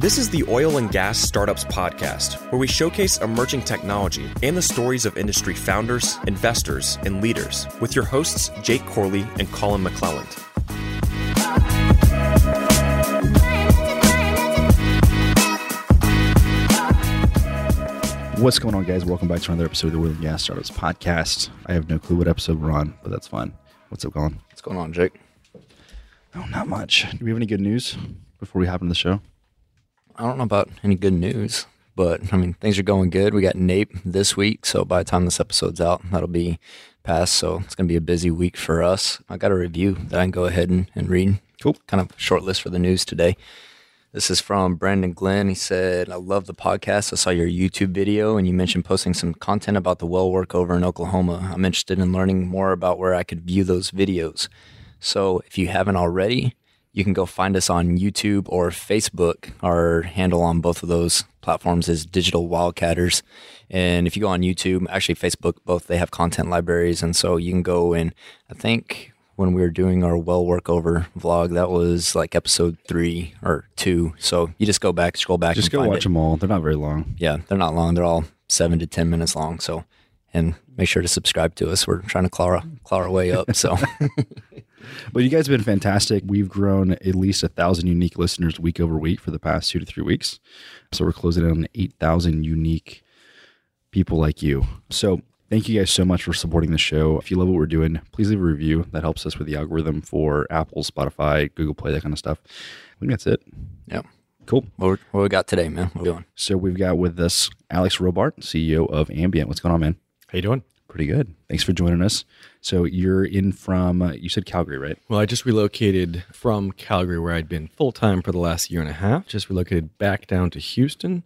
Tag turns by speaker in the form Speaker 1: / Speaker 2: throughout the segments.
Speaker 1: This is the Oil and Gas Startups Podcast, where we showcase emerging technology and the stories of industry founders, investors, and leaders with your hosts, Jake Corley and Colin McLelland.
Speaker 2: What's going on, guys? Welcome back to another episode of the Oil and Gas Startups Podcast. I have no clue what episode we're on, but that's fine. What's up, Colin?
Speaker 3: What's going on, Jake?
Speaker 2: Oh, not much. Do we have any good news before we hop into the show?
Speaker 3: I don't know about any good news, but I mean, things are going good. We got NAPE this week. So by the time this episode's out, that'll be past. So it's going to be a busy week for us. I got a review that I can go ahead and, and read.
Speaker 2: Cool.
Speaker 3: Kind of short list for the news today. This is from Brandon Glenn. He said, I love the podcast. I saw your YouTube video and you mentioned posting some content about the well work over in Oklahoma. I'm interested in learning more about where I could view those videos. So if you haven't already, you can go find us on YouTube or Facebook. Our handle on both of those platforms is Digital Wildcatters. And if you go on YouTube, actually Facebook, both they have content libraries. And so you can go and I think when we were doing our well workover vlog, that was like episode three or two. So you just go back, scroll back,
Speaker 2: Just
Speaker 3: and
Speaker 2: go watch
Speaker 3: it.
Speaker 2: them all. They're not very long.
Speaker 3: Yeah, they're not long. They're all seven to ten minutes long. So, and make sure to subscribe to us. We're trying to claw claw our way up. So,
Speaker 2: But you guys have been fantastic. We've grown at least a thousand unique listeners week over week for the past two to three weeks. So we're closing in on 8,000 unique people like you. So thank you guys so much for supporting the show. If you love what we're doing, please leave a review. That helps us with the algorithm for Apple, Spotify, Google Play, that kind of stuff. I think that's it.
Speaker 3: yeah.
Speaker 2: Cool.
Speaker 3: What, we- what we got today, man? What are we doing?
Speaker 2: So we've got with us Alex Robart, CEO of Ambyint. What's going on, man?
Speaker 4: How you doing?
Speaker 2: Pretty good. Thanks for joining us. So you're in from uh, you said Calgary, right?
Speaker 4: Well, I just relocated from Calgary, where I'd been full time for the last year and a half. Just relocated back down to Houston.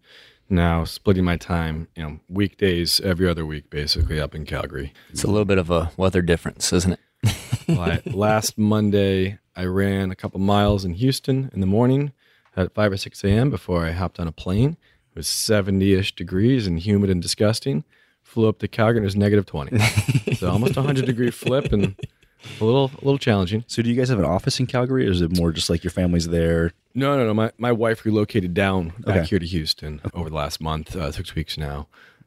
Speaker 4: Now splitting my time, you know, weekdays every other week, basically up in Calgary.
Speaker 3: It's a little bit of a weather difference, isn't it?
Speaker 4: Well, I- last Monday, I ran a couple miles in Houston in the morning at five or six a.m. before I hopped on a plane. It was seventy-ish degrees and humid and disgusting. Flew up to Calgary and it was negative twenty, so almost a hundred degree flip and a little, a little challenging.
Speaker 2: So do you guys have an office in Calgary, or is it more just like your family's there?
Speaker 4: No, no, no. My, my wife relocated down back
Speaker 2: Okay.
Speaker 4: here to Houston over the last month, uh, six weeks now.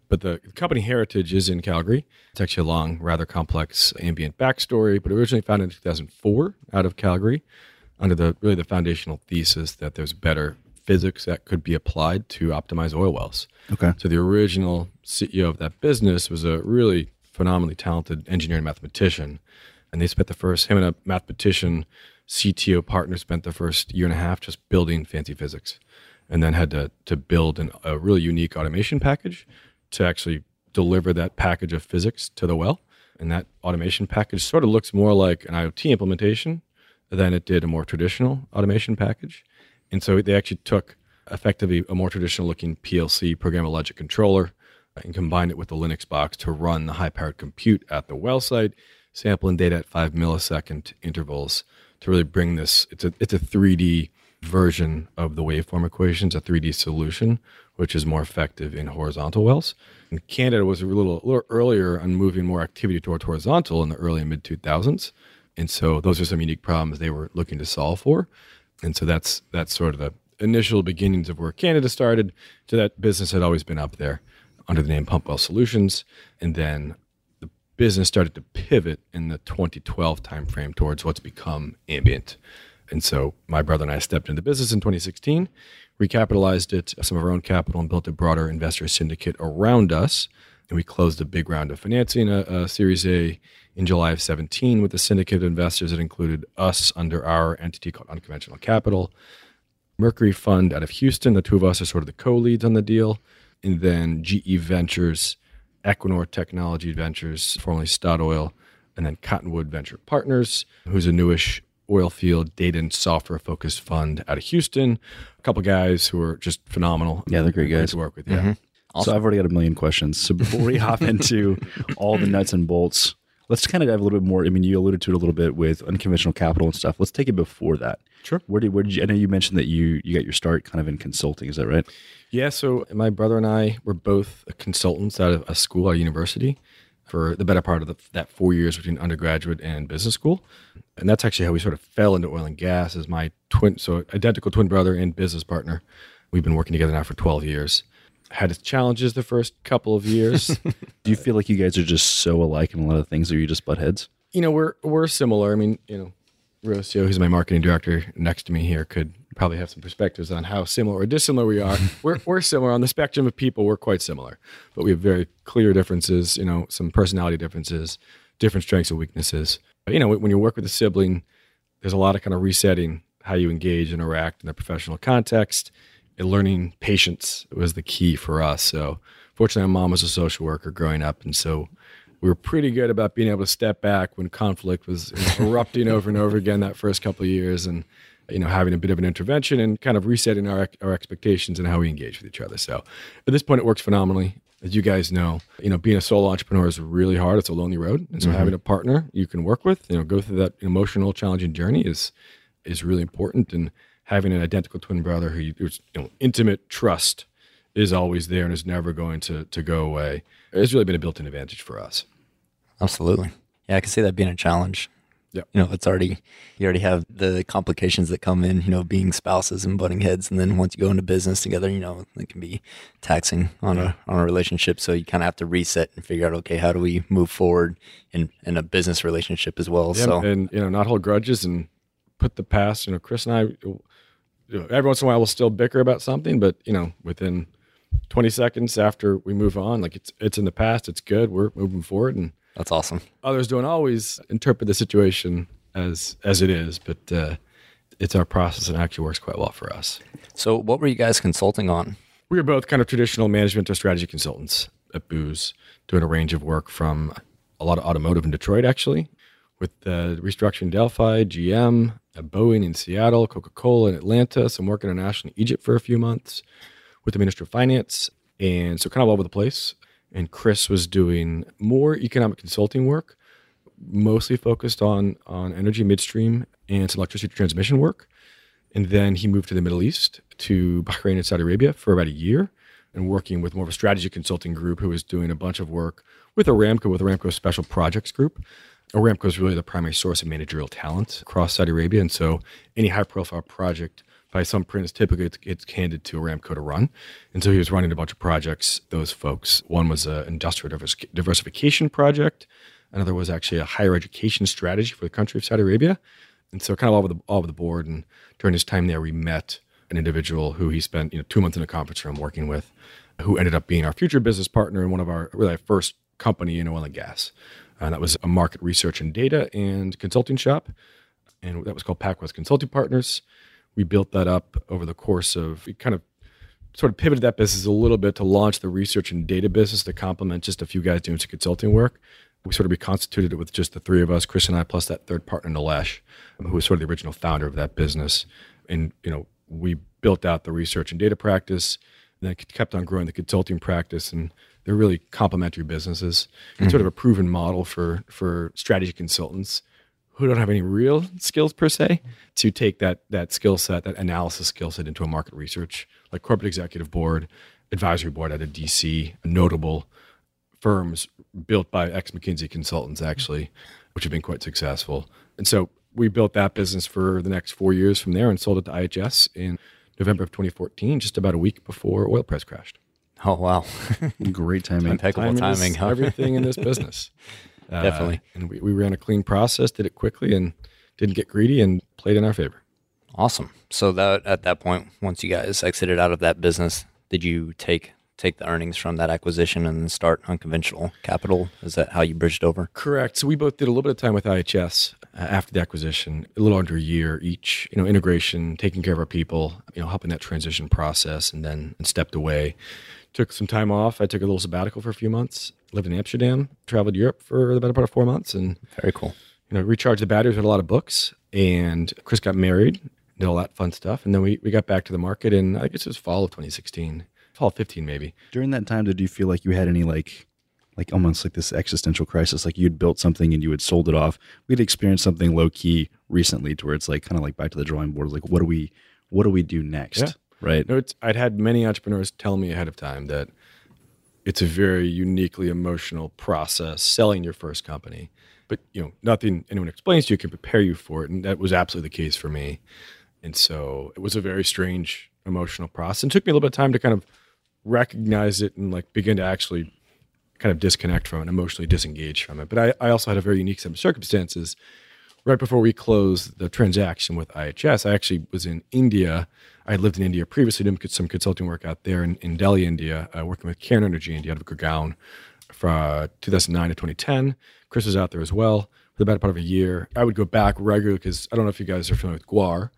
Speaker 4: But the company heritage is in Calgary. It's actually a long, rather complex Ambyint backstory, but originally founded in 2004 out of Calgary under the really the foundational thesis that there's better physics that could be applied to optimize oil wells.
Speaker 2: Okay.
Speaker 4: So the original CEO of that business was a really phenomenally talented engineering mathematician. And they spent the first, him and a mathematician CTO partner spent the first year and a half just building fancy physics and then had to, to build an, a really unique automation package to actually deliver that package of physics to the well. And that automation package sort of looks more like an IoT implementation than it did a more traditional automation package. And so they actually took effectively a more traditional looking PLC programmable logic controller uh, and combined it with the Linux box to run the high powered compute at the well site, sampling data at five millisecond intervals to really bring this. It's a it's a 3D version of the waveform equations, a 3D solution, which is more effective in horizontal wells. And Canada was a little, a little earlier on moving more activity toward horizontal in the early and mid 2000s. And so those are some unique problems they were looking to solve for. And so that's that's sort of the initial beginnings of where Canada started. So that business had always been up there under the name Pumpwell Solutions. And then the business started to pivot in the 2012 timeframe towards what's become Ambyint. And so my brother and I stepped into the business in 2016, recapitalized it, some of our own capital, and built a broader investor syndicate around us. And we closed a big round of financing, a, a Series A, in July of 17 with a syndicate of investors that included us under our entity called Unconventional Capital, Mercury Fund out of Houston. The two of us are sort of the co-leads on the deal, and then GE Ventures, Equinor Technology Ventures, formerly Statoil, and then Cottonwood Venture Partners, who's a newish oil field data and software focused fund out of Houston. A couple guys who are just phenomenal.
Speaker 2: Yeah, they're great guys.
Speaker 4: to work with. Yeah. Mm-hmm.
Speaker 2: So I've already got a million questions. So before we hop into all the nuts and bolts, let's kind of dive a little bit more. I mean, you alluded to it a little bit with unconventional capital and stuff. Let's take it before that.
Speaker 4: Sure.
Speaker 2: Where did where did you? I know you mentioned that you you got your start kind of in consulting. Is that right?
Speaker 4: Yeah, so my brother and I were both consultants out of a school, a university, for the better part of the, that four years between undergraduate and business school. And that's actually how we sort of fell into oil and gas as my twin, so identical twin brother and business partner We've been working together now for 12 years. Had its challenges the first couple of years.
Speaker 2: Do you feel like you guys are just so alike in a lot of things, or you just butt heads?
Speaker 4: you know, we're we're similar. I mean, you know, Rocio, who's my marketing director next to me here, could probably have some perspectives on how similar or dissimilar we are. we're we're similar on the spectrum of people. We're quite similar, but we have very clear differences. You know, some personality differences, different strengths and weaknesses. But, you know, when you work with a sibling, there's a lot of kind of resetting how you engage and interact in a professional context. Learning patience was the key for us. So, fortunately, my mom was a social worker growing up, and so we were pretty good about being able to step back when conflict was you know, erupting over and over again that first couple of years and you know having a bit of an intervention and kind of resetting our, our expectations and how we engage with each other. So at this point it works phenomenally. As you guys know you know being a solo entrepreneur is really hard. It's a lonely road. And so mm-hmm. having a partner you can work with you know go through that emotional challenging journey is is really important. And having an identical twin brother who you, you know intimate trust is always there and is never going to to go away it's really been a built-in advantage for us
Speaker 3: Absolutely. Yeah, I can see that being a challenge.
Speaker 4: Yeah.
Speaker 3: You know, it's already you already have the complications that come in, you know, being spouses and butting heads and then once you go into business together, you know, it can be taxing on a on a relationship. So you kind of have to reset and figure out, okay, how do we move forward in in a business relationship as well.
Speaker 4: Yeah,
Speaker 3: so
Speaker 4: and you know, not hold grudges and put the past. You know, Chris and I, every once in a while, we'll still bicker about something, but you know, within 20 seconds after we move on, like it's it's in the past, it's good. We're moving forward, and
Speaker 3: that's awesome.
Speaker 4: others don't always interpret the situation as as it is, but uh, it's our process and actually works quite well for us.
Speaker 3: So what were you guys consulting on?
Speaker 4: We were both kind of traditional management or strategy consultants at Booz, doing a range of work from a lot of automotive in Detroit, actually, with the restructuring Delphi, GM, uh, Boeing in Seattle, Coca Cola in Atlanta, some work internationally in Egypt for a few months with the Minister of Finance. And so kind of all over the place. And Chris was doing more economic consulting work, mostly focused on, on energy midstream and some electricity transmission work. And then he moved to the Middle East, to Bahrain and Saudi Arabia for about a year, and working with more of a strategy consulting group who was doing a bunch of work with Aramco, with Aramco Special Projects Group. Aramco is really the primary source of managerial talent across Saudi Arabia. And so any high profile project by some prince, typically it's, it's handed to Aramco to run. And so he was running a bunch of projects, those folks. One was an industrial divers- diversification project. Another was actually a higher education strategy for the country of Saudi Arabia. And so kind of all over the all over the board. And during his time there, we met an individual who he spent you know two months in a conference room working with, who ended up being our future business partner in one of our really our first company in oil and gas. And that was a market research and data and consulting shop. And that was called PacWest Consulting Partners. We built that up over the course of we kind of sort of pivoted that business a little bit to launch the research and data business to complement just a few guys doing some consulting work. We sort of reconstituted it with just the three of us, Chris and I, plus that third partner, Nilesh, who was sort of the original founder of that business. And, you know, we built out the research and data practice, and then kept on growing the consulting practice. And they're really complementary businesses. It's sort of mm-hmm. a proven model for for strategy consultants who don't have any real skills per se to take that that skill set, that analysis skill set into a market research, like corporate executive board, advisory board at a DC, notable firms built by ex McKinsey consultants actually, which have been quite successful. And so we built that business for the next four years from there and sold it to IHS in November of 2014, just about a week before oil price crashed.
Speaker 3: Oh wow.
Speaker 2: Great timing.
Speaker 3: Impeccable
Speaker 4: Timing is
Speaker 3: timing, huh?
Speaker 4: everything in this business. Uh,
Speaker 3: Definitely.
Speaker 4: and we, we ran a clean process, did it quickly, and didn't get greedy, and played in our favor.
Speaker 3: Awesome. So that at that point, once you guys exited out of that business, did you take take the earnings from that acquisition and then start unconventional capital? Is that how you bridged over?
Speaker 4: Correct. So we both did a little bit of time with IHS uh, after the acquisition, a little under a year each. You know, integration, taking care of our people, you know, helping that transition process, and then stepped away. Took some time off. I took a little sabbatical for a few months. Lived in Amsterdam, traveled Europe for the better part of four months, and
Speaker 3: Very cool.
Speaker 4: you know, recharged the batteries with a lot of books. And Chris got married, did all that fun stuff, and then we we got back to the market in I guess it was fall of 2016, fall of 15 maybe.
Speaker 2: During that time, did you feel like you had any like, like almost like this existential crisis? Like you'd built something and you had sold it off. We'd experienced something low key recently, to where it's like kind of like back to the drawing board. Like, what do we, what do we do next?
Speaker 4: Yeah.
Speaker 2: Right.
Speaker 4: No, it's, I'd had many entrepreneurs tell me ahead of time that it's a very uniquely emotional process selling your first company. But you know, nothing anyone explains to you can prepare you for it, and that was absolutely the case for me. And so it was a very strange emotional process. And took me a little bit of time to kind of recognize it and like begin to actually kind of disconnect from it, emotionally disengage from it. But I, I also had a very unique set of circumstances. Right before we closed the transaction with IHS, I actually was in India. I lived in India previously, doing some consulting work out there in, in Delhi, India, uh, working with Cairn Energy India out of Gurgaon from uh, 2009 to 2010. Chris was out there as well for the better part of a year. I would go back regularly because I don't know if you guys are familiar with guar.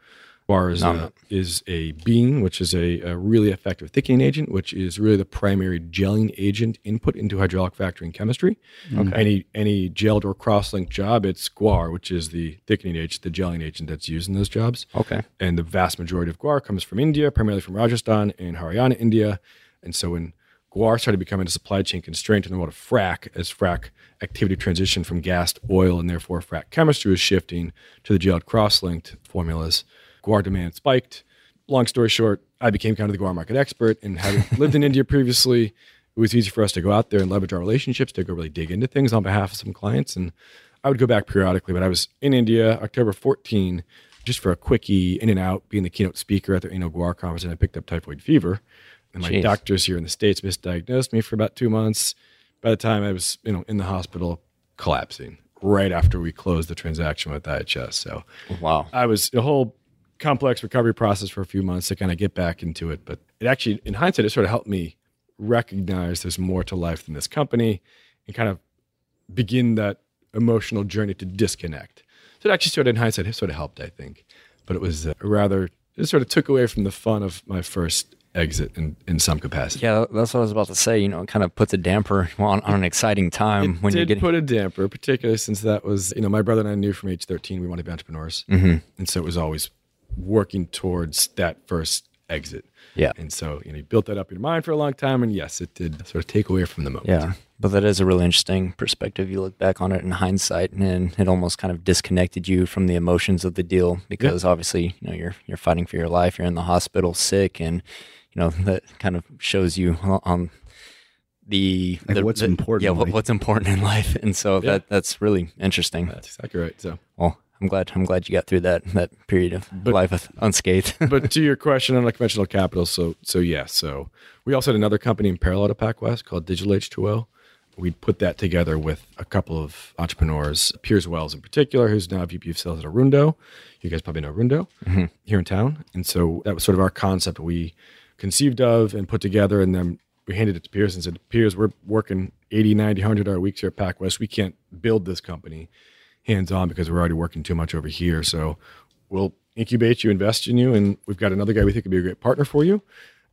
Speaker 4: Guar is, a, is a bean, which is a, a really effective thickening agent, which is really the primary gelling agent input into hydraulic fracturing chemistry. Mm-hmm. Any any gelled or cross-linked job, it's guar, which is the thickening agent, the gelling agent that's used in those jobs.
Speaker 3: Okay.
Speaker 4: And the vast majority of guar comes from India, primarily from Rajasthan and Haryana, India. And so when guar started becoming a supply chain constraint in the world of frac, as frac activity transitioned from gas to oil, and therefore frac chemistry was shifting to the gelled cross-linked formulas, guar demand spiked. Long story short, I became kind of the guar market expert, and having lived in India previously, it was easy for us to go out there and leverage our relationships to go really dig into things on behalf of some clients. And I would go back periodically, but I was in India October 14 just for a quickie in and out, being the keynote speaker at the Annual Guar conference, and I picked up typhoid fever. And my
Speaker 3: Jeez.
Speaker 4: doctors here in the States misdiagnosed me for about two months. By the time I was, you know, in the hospital collapsing right after we closed the transaction with IHS. So
Speaker 3: Wow.
Speaker 4: I was a whole complex recovery process for a few months to kind of get back into it. But it actually, in hindsight, it sort of helped me recognize there's more to life than this company and kind of begin that emotional journey to disconnect. So it actually sort of, in hindsight, it sort of helped, I think. But it was uh, rather, it sort of took away from the fun of my first exit in, in some capacity.
Speaker 3: Yeah, that's what I was about to say. You know, it kind of puts a damper on, on an exciting time
Speaker 4: It
Speaker 3: when you're
Speaker 4: did put a damper, particularly since that was, you know, my brother and I knew from age 13 we wanted to be entrepreneurs.
Speaker 3: Mm-hmm.
Speaker 4: And so it was always working towards that first exit.
Speaker 3: Yeah.
Speaker 4: And so, you know, you built that up in your mind for a long time. And yes, it did sort of take away from the moment.
Speaker 3: Yeah. But that is a really interesting perspective. You look back on it in hindsight, and it almost kind of disconnected you from the emotions of the deal because obviously, you know, you're you're fighting for your life. You're in the hospital, sick, and you know that kind of shows you on- on the,
Speaker 2: Like
Speaker 3: the-
Speaker 2: what's
Speaker 3: the-
Speaker 2: important,
Speaker 3: Yeah, what, what's important in life, and so
Speaker 4: Yeah.
Speaker 3: that that's really interesting.
Speaker 4: That's exactly right. So,
Speaker 3: Well, I'm glad I'm glad you got through that that period of
Speaker 4: But-
Speaker 3: life unscathed.
Speaker 4: but to your question on unconventional capital, so so yeah, so we also had another company in parallel to PacWest called Digital H2O. We put that together with a couple of entrepreneurs, Piers Wells in particular, who's now VP of Sales at Arundo. You guys probably know Arundo mm-hmm. here in town, and so that was sort of our concept we conceived of and put together, and then we handed it to Piers and said, Piers, we're working 80, 90, 100 hour weeks here at PacWest. We can't build this company hands on because we're already working too much over here. So we'll incubate you, invest in you, and we've got another guy we think could be a great partner for you.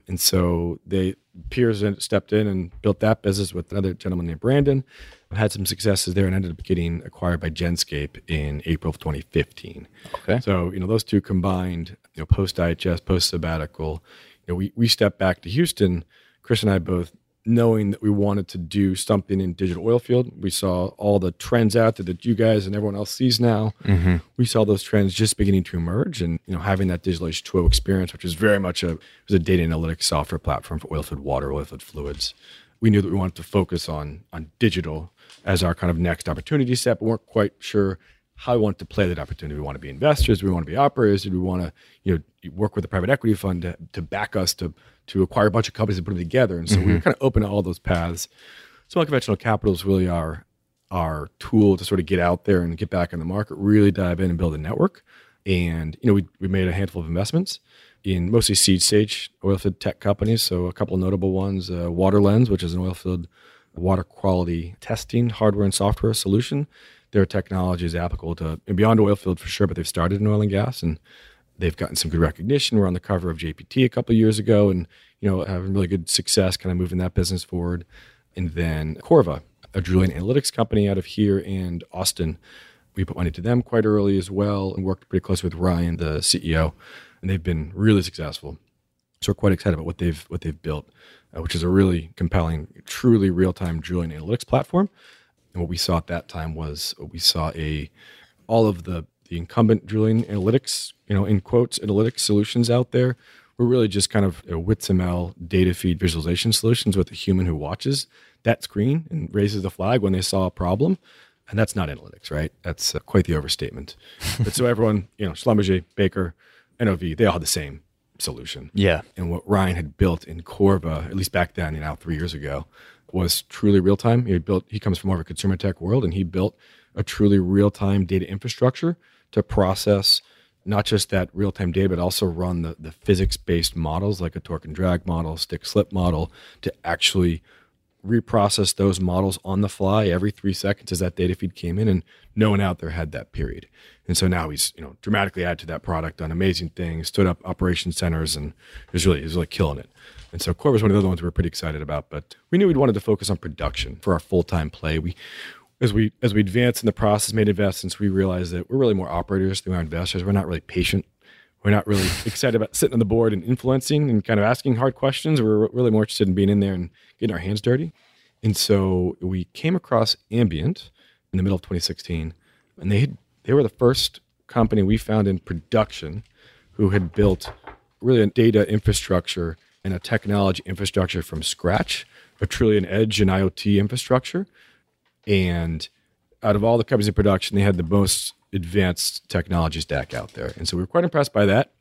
Speaker 4: And so they peers stepped in and built that business with another gentleman named Brandon. Had some successes there and ended up getting acquired by Genscape in April of 2015.
Speaker 3: Okay.
Speaker 4: So you know those two combined, you know, post IHS, post sabbatical, you know, we we stepped back to Houston. Chris and I both knowing that we wanted to do something in digital oil field. We saw all the trends out there that you guys and everyone else sees now. Mm-hmm. We saw those trends just beginning to emerge, and you know, having that digital H2O experience, which was very much a it was a data analytics software platform for oilfield water, oilfield fluids. We knew that we wanted to focus on on digital as our kind of next opportunity set, but weren't quite sure how we want to play that opportunity. We want to be investors, we want to be operators, do we want to, you know, work with a private equity fund to, to back us to to acquire a bunch of companies and put them together. And so we were kind of open to all those paths. So unconventional capital is really our our tool to sort of get out there and get back in the market, really dive in and build a network. And you know, we we made a handful of investments in mostly seed stage oilfield tech companies. So a couple of notable ones: uh, Waterlens, which is an oilfield water quality testing hardware and software solution. Their technology is applicable to and beyond oil field for sure, but they've started in oil and gas and they've gotten some good recognition. We're on the cover of JPT a couple years ago and you know having really good success kind of moving that business forward. And then Corva, a drilling analytics company out of here and Austin. We put money to them quite early as well and worked pretty close with Ryan, the CEO, and they've been really successful. So we're quite excited about what they've what they've built, uh, which is a really compelling, truly real time drilling analytics platform. And what we saw at that time was we saw a all of the the incumbent drilling analytics, you know, in quotes, analytics solutions out there were really just kind of know, WITSML data feed visualization solutions with a human who watches that screen and raises the flag when they saw a problem. And that's not analytics, right? That's uh, quite the overstatement. but so everyone, you know, Schlumberger, Baker, NOV, they all had the same solution.
Speaker 3: Yeah.
Speaker 4: And what Ryan had built in Corva, at least back then, you know, three years ago, was truly real time. He built. He comes from more of a consumer tech world, and he built a truly real time data infrastructure to process not just that real time data, but also run the, the physics based models like a torque and drag model, stick slip model to actually reprocess those models on the fly every three seconds as that data feed came in and no one out there had that period and so now he's you know dramatically added to that product done amazing things stood up operation centers and he was really was really killing it and so Core was one of the other ones we were pretty excited about but we knew we wanted to focus on production for our full-time play we as we as we advanced in the process made investments we realized that we're really more operators than we are investors we're not really patient we're not really excited about sitting on the board and influencing and kind of asking hard questions. We're really more interested in being in there and getting our hands dirty. And so we came across Ambyint in the middle of 2016, and they had, they were the first company we found in production who had built really a data infrastructure and a technology infrastructure from scratch, a truly an edge and IoT infrastructure. And out of all the companies in production, they had the most advanced technology stack out there. And so we were quite impressed by that.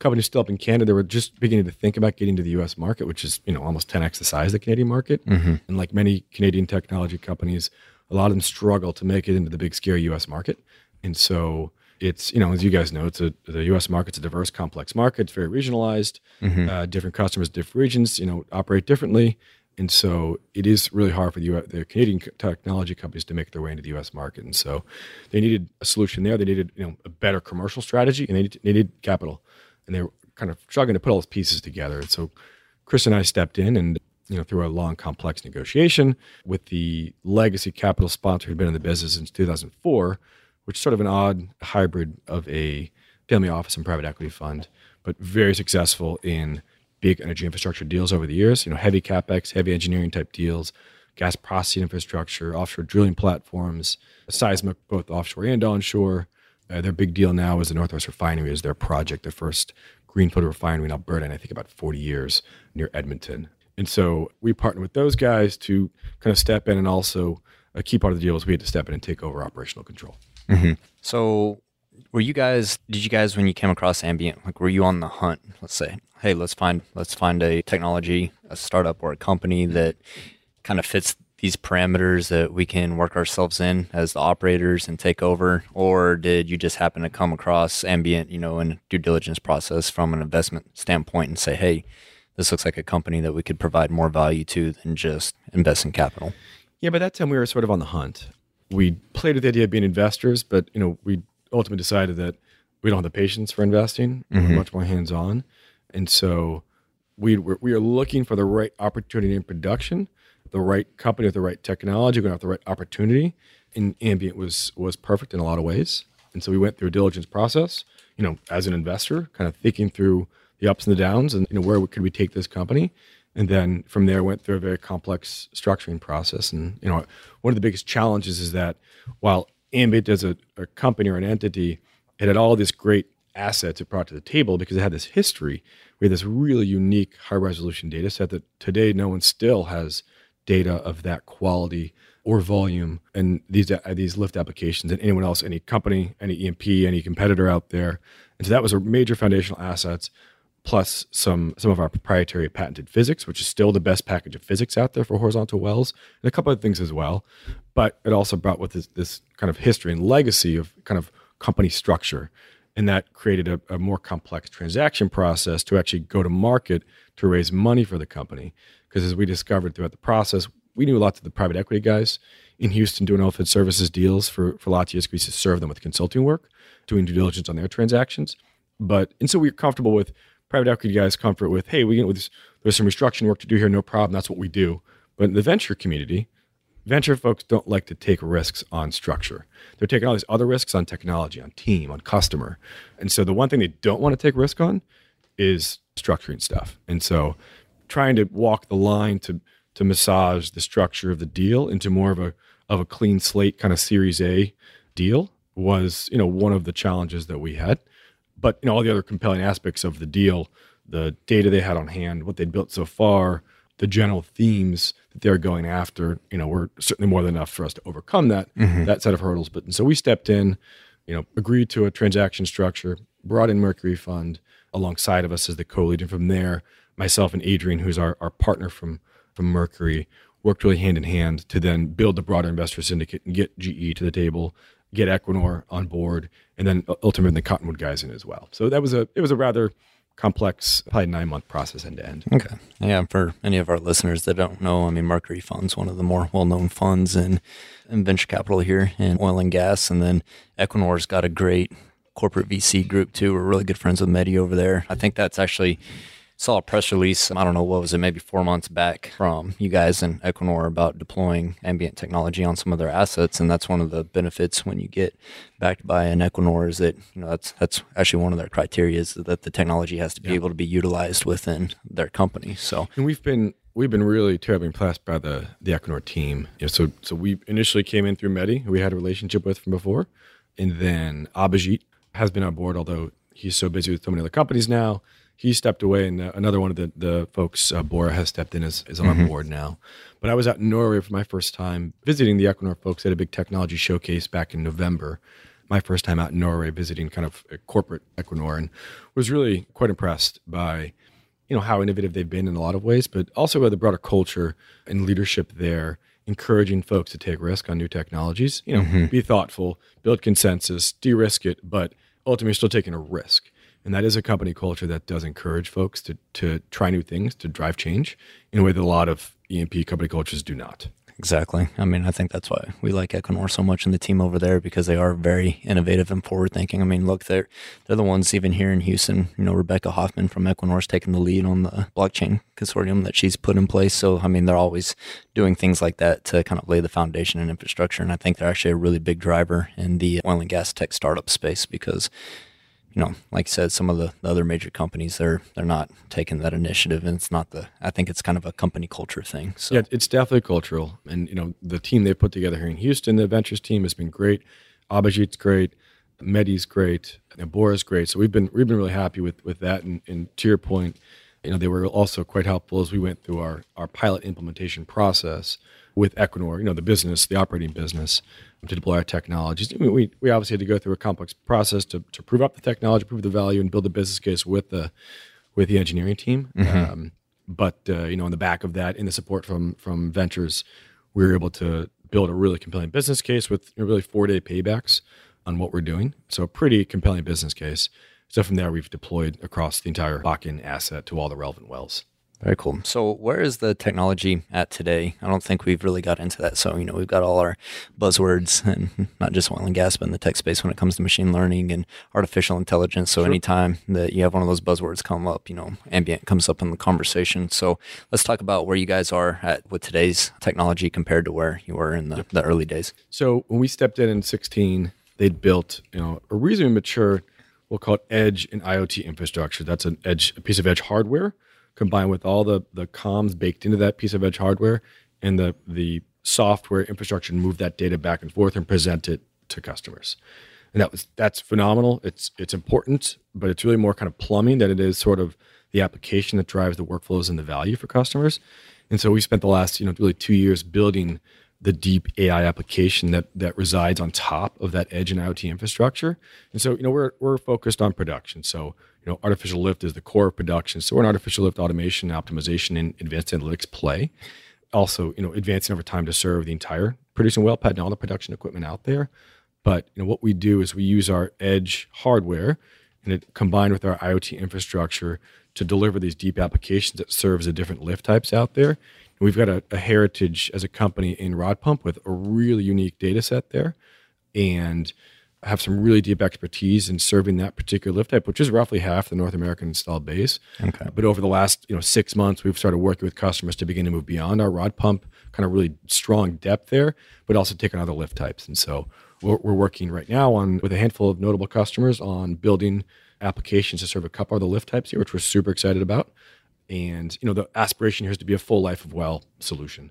Speaker 4: Companies still up in Canada, they were just beginning to think about getting to the US market, which is, you know, almost 10x the size of the Canadian market. Mm-hmm. And like many Canadian technology companies, a lot of them struggle to make it into the big scary US market. And so it's, you know, as you guys know, it's a, the US market's a diverse, complex market. It's very regionalized. Mm-hmm. Uh, different customers, different regions, you know, operate differently. And so it is really hard for the, US, the Canadian technology companies to make their way into the U.S. market. And so they needed a solution there. They needed you know a better commercial strategy, and they needed, they needed capital. And they were kind of struggling to put all those pieces together. And so Chris and I stepped in, and you know through a long, complex negotiation with the legacy capital sponsor who'd been in the business since 2004, which is sort of an odd hybrid of a family office and private equity fund, but very successful in big energy infrastructure deals over the years. You know, heavy capex, heavy engineering type deals, gas processing infrastructure, offshore drilling platforms, seismic both offshore and onshore. Uh, their big deal now is the Northwest Refinery is their project, their first greenfield refinery in Alberta, and I think about 40 years near Edmonton. And so we partnered with those guys to kind of step in, and also a key part of the deal was we had to step in and take over operational control.
Speaker 3: Mm-hmm. So were you guys did you guys when you came across Ambyint like were you on the hunt let's say hey let's find let's find a technology a startup or a company that kind of fits these parameters that we can work ourselves in as the operators and take over or did you just happen to come across Ambyint you know in due diligence process from an investment standpoint and say hey this looks like a company that we could provide more value to than just investing capital
Speaker 4: yeah by that time we were sort of on the hunt we played with the idea of being investors but you know we ultimately decided that we don't have the patience for investing. Mm-hmm. We're much more hands on, and so we we're, we are looking for the right opportunity in production, the right company with the right technology, going to have the right opportunity. And Ambyint was was perfect in a lot of ways, and so we went through a diligence process. You know, as an investor, kind of thinking through the ups and the downs, and you know where could we take this company. And then from there, went through a very complex structuring process. And you know, one of the biggest challenges is that while Ambyint as a, a company or an entity, it had all this great assets it brought to the table because it had this history. We had this really unique high resolution data set that today no one still has data of that quality or volume and these uh, these lift applications and anyone else, any company, any E&P, any competitor out there. And so that was a major foundational assets plus some some of our proprietary patented physics, which is still the best package of physics out there for horizontal wells, and a couple of things as well. But it also brought with this, this kind of history and legacy of kind of company structure, and that created a, a more complex transaction process to actually go to market to raise money for the company. Because as we discovered throughout the process, we knew lots of the private equity guys in Houston doing oilfield services deals for for Latias. Used to serve them with consulting work, doing due diligence on their transactions. But and so we we're comfortable with private equity guys comfort with, hey, we get with there's some restructuring work to do here, no problem. That's what we do. But in the venture community, venture folks don't like to take risks on structure. They're taking all these other risks on technology, on team, on customer. And so the one thing they don't want to take risk on is structuring stuff. And so trying to walk the line to to massage the structure of the deal into more of a of a clean slate kind of series A deal was, you know, one of the challenges that we had but you know all the other compelling aspects of the deal, the data they had on hand, what they'd built so far, the general themes that they're going after, you know, were certainly more than enough for us to overcome that mm-hmm. that set of hurdles. But and so we stepped in, you know, agreed to a transaction structure, brought in Mercury Fund, alongside of us as the co-lead. And from there, myself and Adrian, who's our, our partner from from Mercury, worked really hand in hand to then build the broader investor syndicate and get GE to the table, get Equinor on board, and then ultimately the Cottonwood guys in as well. So that was a it was a rather complex, probably nine month process end to end.
Speaker 3: Okay. Yeah. For any of our listeners that don't know, I mean, Mercury Fund's one of the more well known funds in, in venture capital here in oil and gas. And then Equinor's got a great corporate VC group too. We're really good friends with Mehdi over there. I think that's actually saw a press release. I don't know what was it, maybe four months back from you guys and Equinor about deploying Ambyint technology on some of their assets, and that's one of the benefits when you get backed by an Equinor is that you know that's that's actually one of their criteria is that the technology has to be yeah. able to be utilized within their company. So,
Speaker 4: and we've been we've been really terribly impressed by the the Equinor team. You know, so so we initially came in through Mehdi, who we had a relationship with from before, and then Abhijit has been on board, although he's so busy with so many other companies now he stepped away, and uh, another one of the the folks, uh, Bora, has stepped in as is on mm-hmm. board now. But I was out in Norway for my first time visiting the Equinor folks at a big technology showcase back in November. My first time out in Norway visiting kind of a corporate Equinor, and was really quite impressed by you know how innovative they've been in a lot of ways, but also by the broader culture and leadership there encouraging folks to take risk on new technologies. You know, mm-hmm. be thoughtful, build consensus, de-risk it, but ultimately still taking a risk. And that is a company culture that does encourage folks to, to try new things, to drive change in a way that a lot of E&P company cultures do not.
Speaker 3: Exactly. I mean, I think that's why we like Equinor so much and the team over there because they are very innovative and forward thinking. I mean, look, they're they're the ones even here in Houston. You know, Rebecca Hoffman from Equinor's taking the lead on the blockchain consortium that she's put in place. So, I mean, they're always doing things like that to kind of lay the foundation and infrastructure. And I think they're actually a really big driver in the oil and gas tech startup space because you know, like I said, some of the, the, other major companies they're they're not taking that initiative, and it's not the. I think it's kind of a company culture thing. So
Speaker 4: yeah, it's definitely cultural, and you know, the team they put together here in Houston, the ventures team has been great. Abhijit's great, Mehdi's great, and Bora's great. So we've been we've been really happy with with that. And, and to your point, you know, they were also quite helpful as we went through our our pilot implementation process with Equinor. You know, the business, the operating business to deploy our technologies. We, we obviously had to go through a complex process to, to prove up the technology, prove the value, and build a business case with the with the engineering team. Mm-hmm. Um, but uh, you know, on the back of that, in the support from from ventures, we were able to build a really compelling business case with really four day paybacks on what we're doing. So a pretty compelling business case. So from there, we've deployed across the entire Bakken asset to all the relevant wells.
Speaker 3: Very cool. So, where is the technology at today? I don't think we've really got into that. So, you know, we've got all our buzzwords, and not just oil and gas, but in the tech space when it comes to machine learning and artificial intelligence. So, sure. anytime that you have one of those buzzwords come up, you know, Ambyint comes up in the conversation. So, let's talk about where you guys are at with today's technology compared to where you were in the, yep. the early days.
Speaker 4: So, when we stepped in in 16, they'd built, you know, a reasonably mature, we'll call it edge and IoT infrastructure. That's an edge, a piece of edge hardware combined with all the the comms baked into that piece of edge hardware and the the software infrastructure to move that data back and forth and present it to customers. And that was that's phenomenal. It's it's important, but it's really more kind of plumbing than it is sort of the application that drives the workflows and the value for customers. And so we spent the last, you know, really two years building the deep AI application that that resides on top of that edge and IoT infrastructure. And so, you know, we're we're focused on production. So you know, artificial lift is the core of production. So we're an artificial lift automation, optimization, and advanced analytics play. Also, you know, advancing over time to serve the entire producing well pad and all the production equipment out there. But you know, what we do is we use our edge hardware and it combined with our IoT infrastructure to deliver these deep applications that serves the different lift types out there. We've got a, a heritage as a company in rod pump with a really unique data set there. And have some really deep expertise in serving that particular lift type, which is roughly half the North American installed base. Okay. But over the last you know six months, we've started working with customers to begin to move beyond our rod pump kind of really strong depth there, but also take on other lift types. And so we're, we're working right now on with a handful of notable customers on building applications to serve a couple of the lift types here, which we're super excited about. And you know the aspiration here is to be a full life of well solution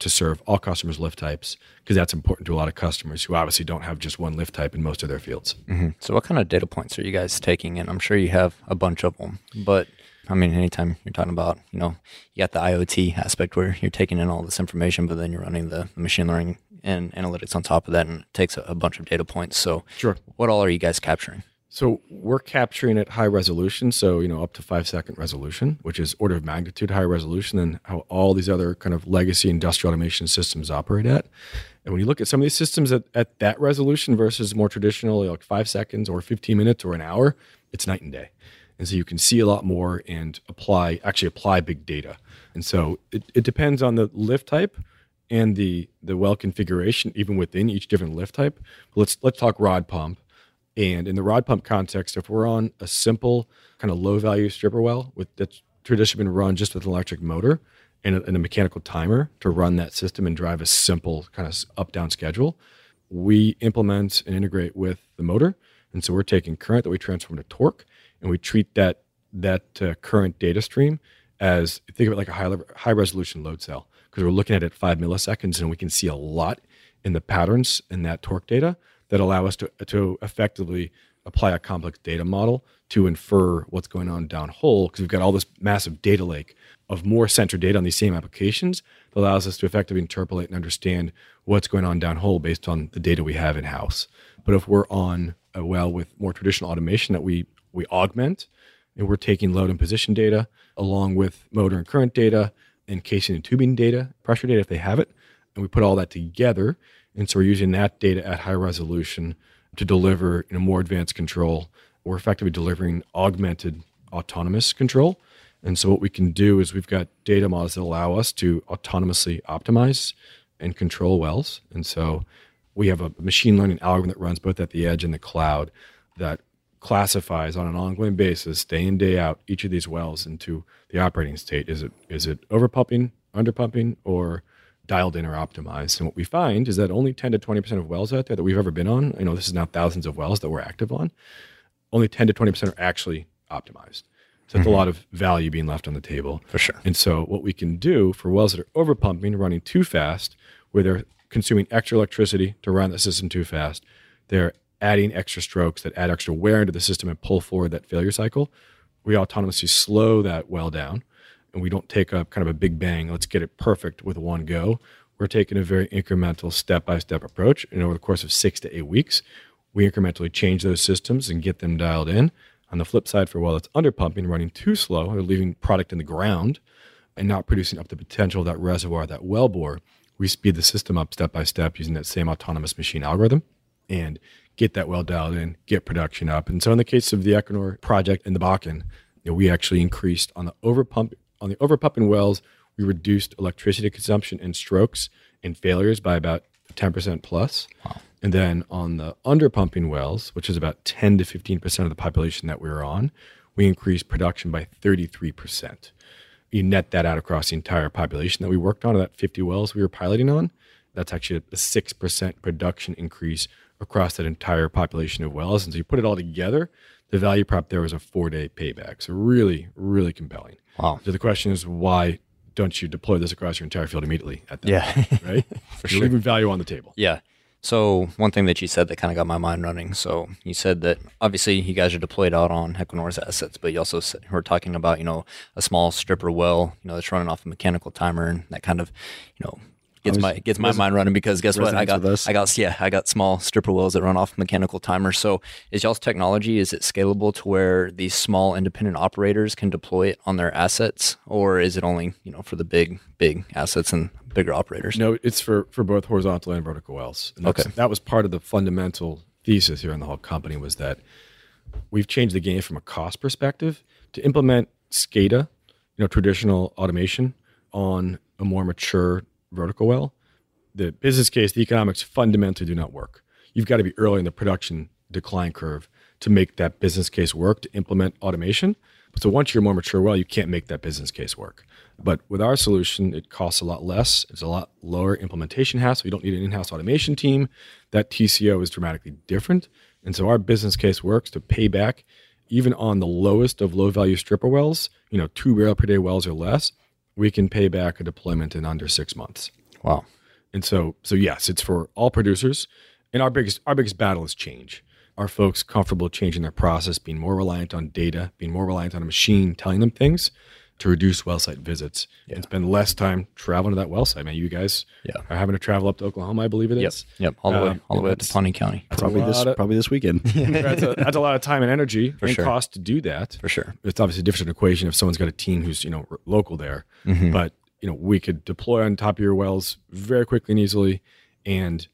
Speaker 4: to serve all customers lift types because that's important to a lot of customers who obviously don't have just one lift type in most of their fields.
Speaker 3: Mm-hmm. So, what kind of data points are you guys taking And I'm sure you have a bunch of them, but I mean, anytime you're talking about, you know, you got the IoT aspect where you're taking in all this information, but then you're running the machine learning and analytics on top of that, and it takes a, a bunch of data points. So,
Speaker 4: sure,
Speaker 3: what all are you guys capturing?
Speaker 4: So we're capturing at high resolution, so you know up to five second resolution, which is order of magnitude higher resolution than how all these other kind of legacy industrial automation systems operate at. And when you look at some of these systems at, at that resolution versus more traditional, like five seconds or 15 minutes or an hour, it's night and day. And so you can see a lot more and apply, actually apply big data. And so it, it depends on the lift type and the the well configuration, even within each different lift type. Let's let's talk rod pump. And in the rod pump context, if we're on a simple kind of low value stripper well with that's traditionally been run just with an electric motor and a, and a mechanical timer to run that system and drive a simple kind of up down schedule, we implement and integrate with the motor. And so we're taking current that we transform to torque, and we treat that that uh, current data stream as think of it like a high level, high resolution load cell because we're looking at it five milliseconds and we can see a lot in the patterns in that torque data that allow us to, to effectively apply a complex data model to infer what's going on downhole because we've got all this massive data lake of more sensor data on these same applications that allows us to effectively interpolate and understand what's going on downhole based on the data we have in house. But if we're on a well with more traditional automation that we we augment and we're taking load and position data along with motor and current data and casing and tubing data, pressure data if they have it, and we put all that together. And so we're using that data at high resolution to deliver in a more advanced control. We're effectively delivering augmented autonomous control. And so what we can do is we've got data models that allow us to autonomously optimize and control wells. And so we have a machine learning algorithm that runs both at the edge and the cloud that classifies on an ongoing basis, day in day out, each of these wells into the operating state. Is it is it over pumping, under pumping, or dialed in or optimized? And what we find is that only 10 to 20 percent of wells out there that we've ever been on, you know, this is now thousands of wells that we're active on, only 10 to 20 percent are actually optimized. So that's mm-hmm. a lot of value being left on the table.
Speaker 3: For sure.
Speaker 4: And so what we can do for wells that are over pumping, running too fast, where they're consuming extra electricity to run the system too fast, they're adding extra strokes that add extra wear into the system and pull forward that failure cycle. We autonomously slow that well down and we don't take a kind of a big bang, let's get it perfect with one go. We're taking a very incremental step by step approach. And over the course of six to eight weeks, we incrementally change those systems and get them dialed in. On the flip side, for a well that's under pumping, running too slow, or leaving product in the ground and not producing up the potential of that reservoir, that well bore, we speed the system up step by step using that same autonomous machine algorithm and get that well dialed in, get production up. And so in the case of the Equinor project in the Bakken, you know, we actually increased on the overpump on the overpumping wells, we reduced electricity consumption and strokes and failures by about 10% plus. Wow. And then on the underpumping wells, which is about 10 to 15% of the population that we were on, we increased production by 33%. You net that out across the entire population that we worked on, that 50 wells we were piloting on. That's actually a 6% production increase across that entire population of wells. And so you put it all together, the value prop there was a four day payback. So really, really compelling.
Speaker 3: Wow.
Speaker 4: So the question is why don't you deploy this across your entire field immediately at that
Speaker 3: yeah.
Speaker 4: point, right? For You're sure. leaving value on the table.
Speaker 3: Yeah. So one thing that you said that kind of got my mind running. So you said that obviously you guys are deployed out on Equinor's assets, but you also said, were talking about you know a small stripper well, you know that's running off a mechanical timer and that kind of you know gets my gets my mind running because guess what? I got I got yeah, I got small stripper wells that run off mechanical timers. So is y'all's technology is it scalable to where these small independent operators can deploy it on their assets, or is it only you know for the big big assets and bigger operators?
Speaker 4: No, it's for for both horizontal and vertical wells. And okay, that was part of the fundamental thesis here in the whole company was that we've changed the game from a cost perspective to implement SCADA, you know, traditional automation on a more mature vertical well, the business case, the economics fundamentally do not work. You've got to be early in the production decline curve to make that business case work to implement automation. So once you're more mature well, you can't make that business case work. But with our solution, it costs a lot less. It's a lot lower implementation hassle. You don't need an in-house automation team. That TCO is dramatically different. And so our business case works to pay back even on the lowest of low value stripper wells, you know, two barrel per day wells or less we can pay back a deployment in under six months.
Speaker 3: Wow.
Speaker 4: And so, so yes, it's for all producers. And our biggest, our biggest battle is change. Are folks comfortable changing their process, being more reliant on data, being more reliant on a machine telling them things? To reduce well site visits and spend less time traveling to that well site. Man, you guys
Speaker 3: Yeah.
Speaker 4: are having to travel up to Oklahoma, I believe it is.
Speaker 3: Yep. Yep. All the way,
Speaker 4: Um,
Speaker 3: all the way up to Pawnee County.
Speaker 2: Probably this
Speaker 4: of-
Speaker 2: probably this weekend.
Speaker 4: that's, a, that's a lot of time and energy
Speaker 3: For
Speaker 4: and
Speaker 3: sure.
Speaker 4: cost to do that.
Speaker 3: For sure.
Speaker 4: It's obviously a different equation if someone's got a team who's you know r- local there,
Speaker 3: Mhm.
Speaker 4: but you know we could deploy on top of your wells very quickly and easily, and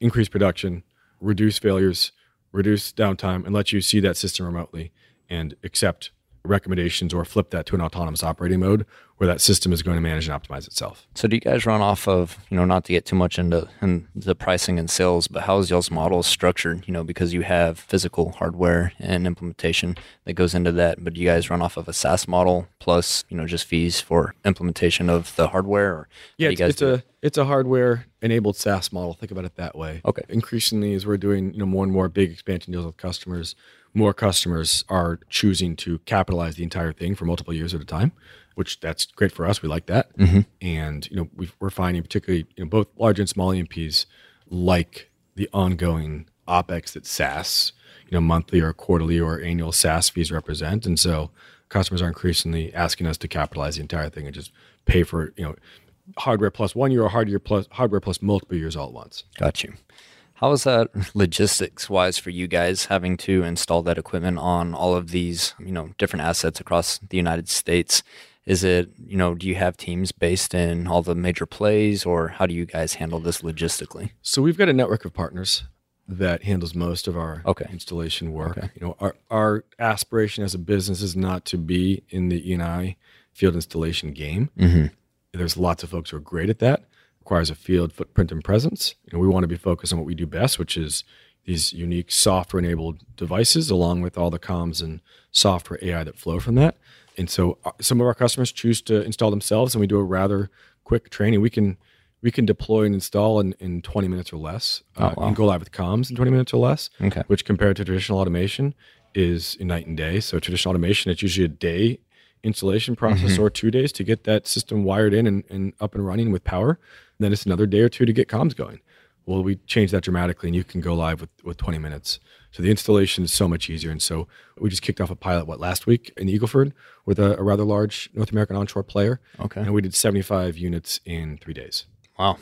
Speaker 4: increase production, reduce failures, reduce downtime, and let you see that system remotely and accept recommendations or flip that to an autonomous operating mode where that system is going to manage and optimize itself.
Speaker 3: So do you guys run off of, you know, not to get too much into in the pricing and sales, but how is y'all's model structured? You know, because you have physical hardware and implementation that goes into that, but do you guys run off of a SaaS model plus, you know, just fees for implementation of the hardware? Or
Speaker 4: Yeah, it's, it's a it's a hardware enabled SaaS model. Think about it that way.
Speaker 3: Okay.
Speaker 4: Increasingly, as we're doing you know more and more big expansion deals with customers, more customers are choosing to capitalize the entire thing for multiple years at a time, which that's great for us. We like that,
Speaker 3: Mm-hmm.
Speaker 4: and you know we we're finding particularly you know both large and small E&Ps like the ongoing opex that SaaS you know monthly or quarterly or annual SaaS fees represent, and so customers are increasingly asking us to capitalize the entire thing and just pay for you know hardware plus one year or hardware plus hardware plus multiple years all at once.
Speaker 3: Got you. How is that logistics wise for you guys having to install that equipment on all of these, you know, different assets across the United States? Is it, you know, do you have teams based in all the major plays or how do you guys handle this logistically?
Speaker 4: So we've got a network of partners that handles most of our
Speaker 3: Okay.
Speaker 4: installation work.
Speaker 3: Okay.
Speaker 4: You know, our our aspiration as a business is not to be in the E&I field installation game.
Speaker 3: Mm-hmm.
Speaker 4: There's lots of folks who are great at that. Requires a field footprint and presence. Know, we want to be focused on what we do best, which is these unique software-enabled devices, along with all the comms and software AI that flow from that. And so, uh, some of our customers choose to install themselves, and we do a rather quick training. We can we can deploy and install in, in 20 minutes or less, uh,
Speaker 3: Oh, wow.
Speaker 4: and go live with comms in 20 minutes or less
Speaker 3: Okay.
Speaker 4: which compared to traditional automation is night and day. So traditional automation, it's usually a day installation process
Speaker 3: Mm-hmm.
Speaker 4: or two days to get that system wired in and, and up and running with power. then it's another day or two to get comms going. Well, we changed that dramatically, and you can go live with, with 20 minutes. So the installation is so much easier. And so we just kicked off a pilot, what, last week in Eagle Ford with a, a rather large North American onshore player.
Speaker 3: Okay.
Speaker 4: And we did 75 units in three days.
Speaker 3: Wow.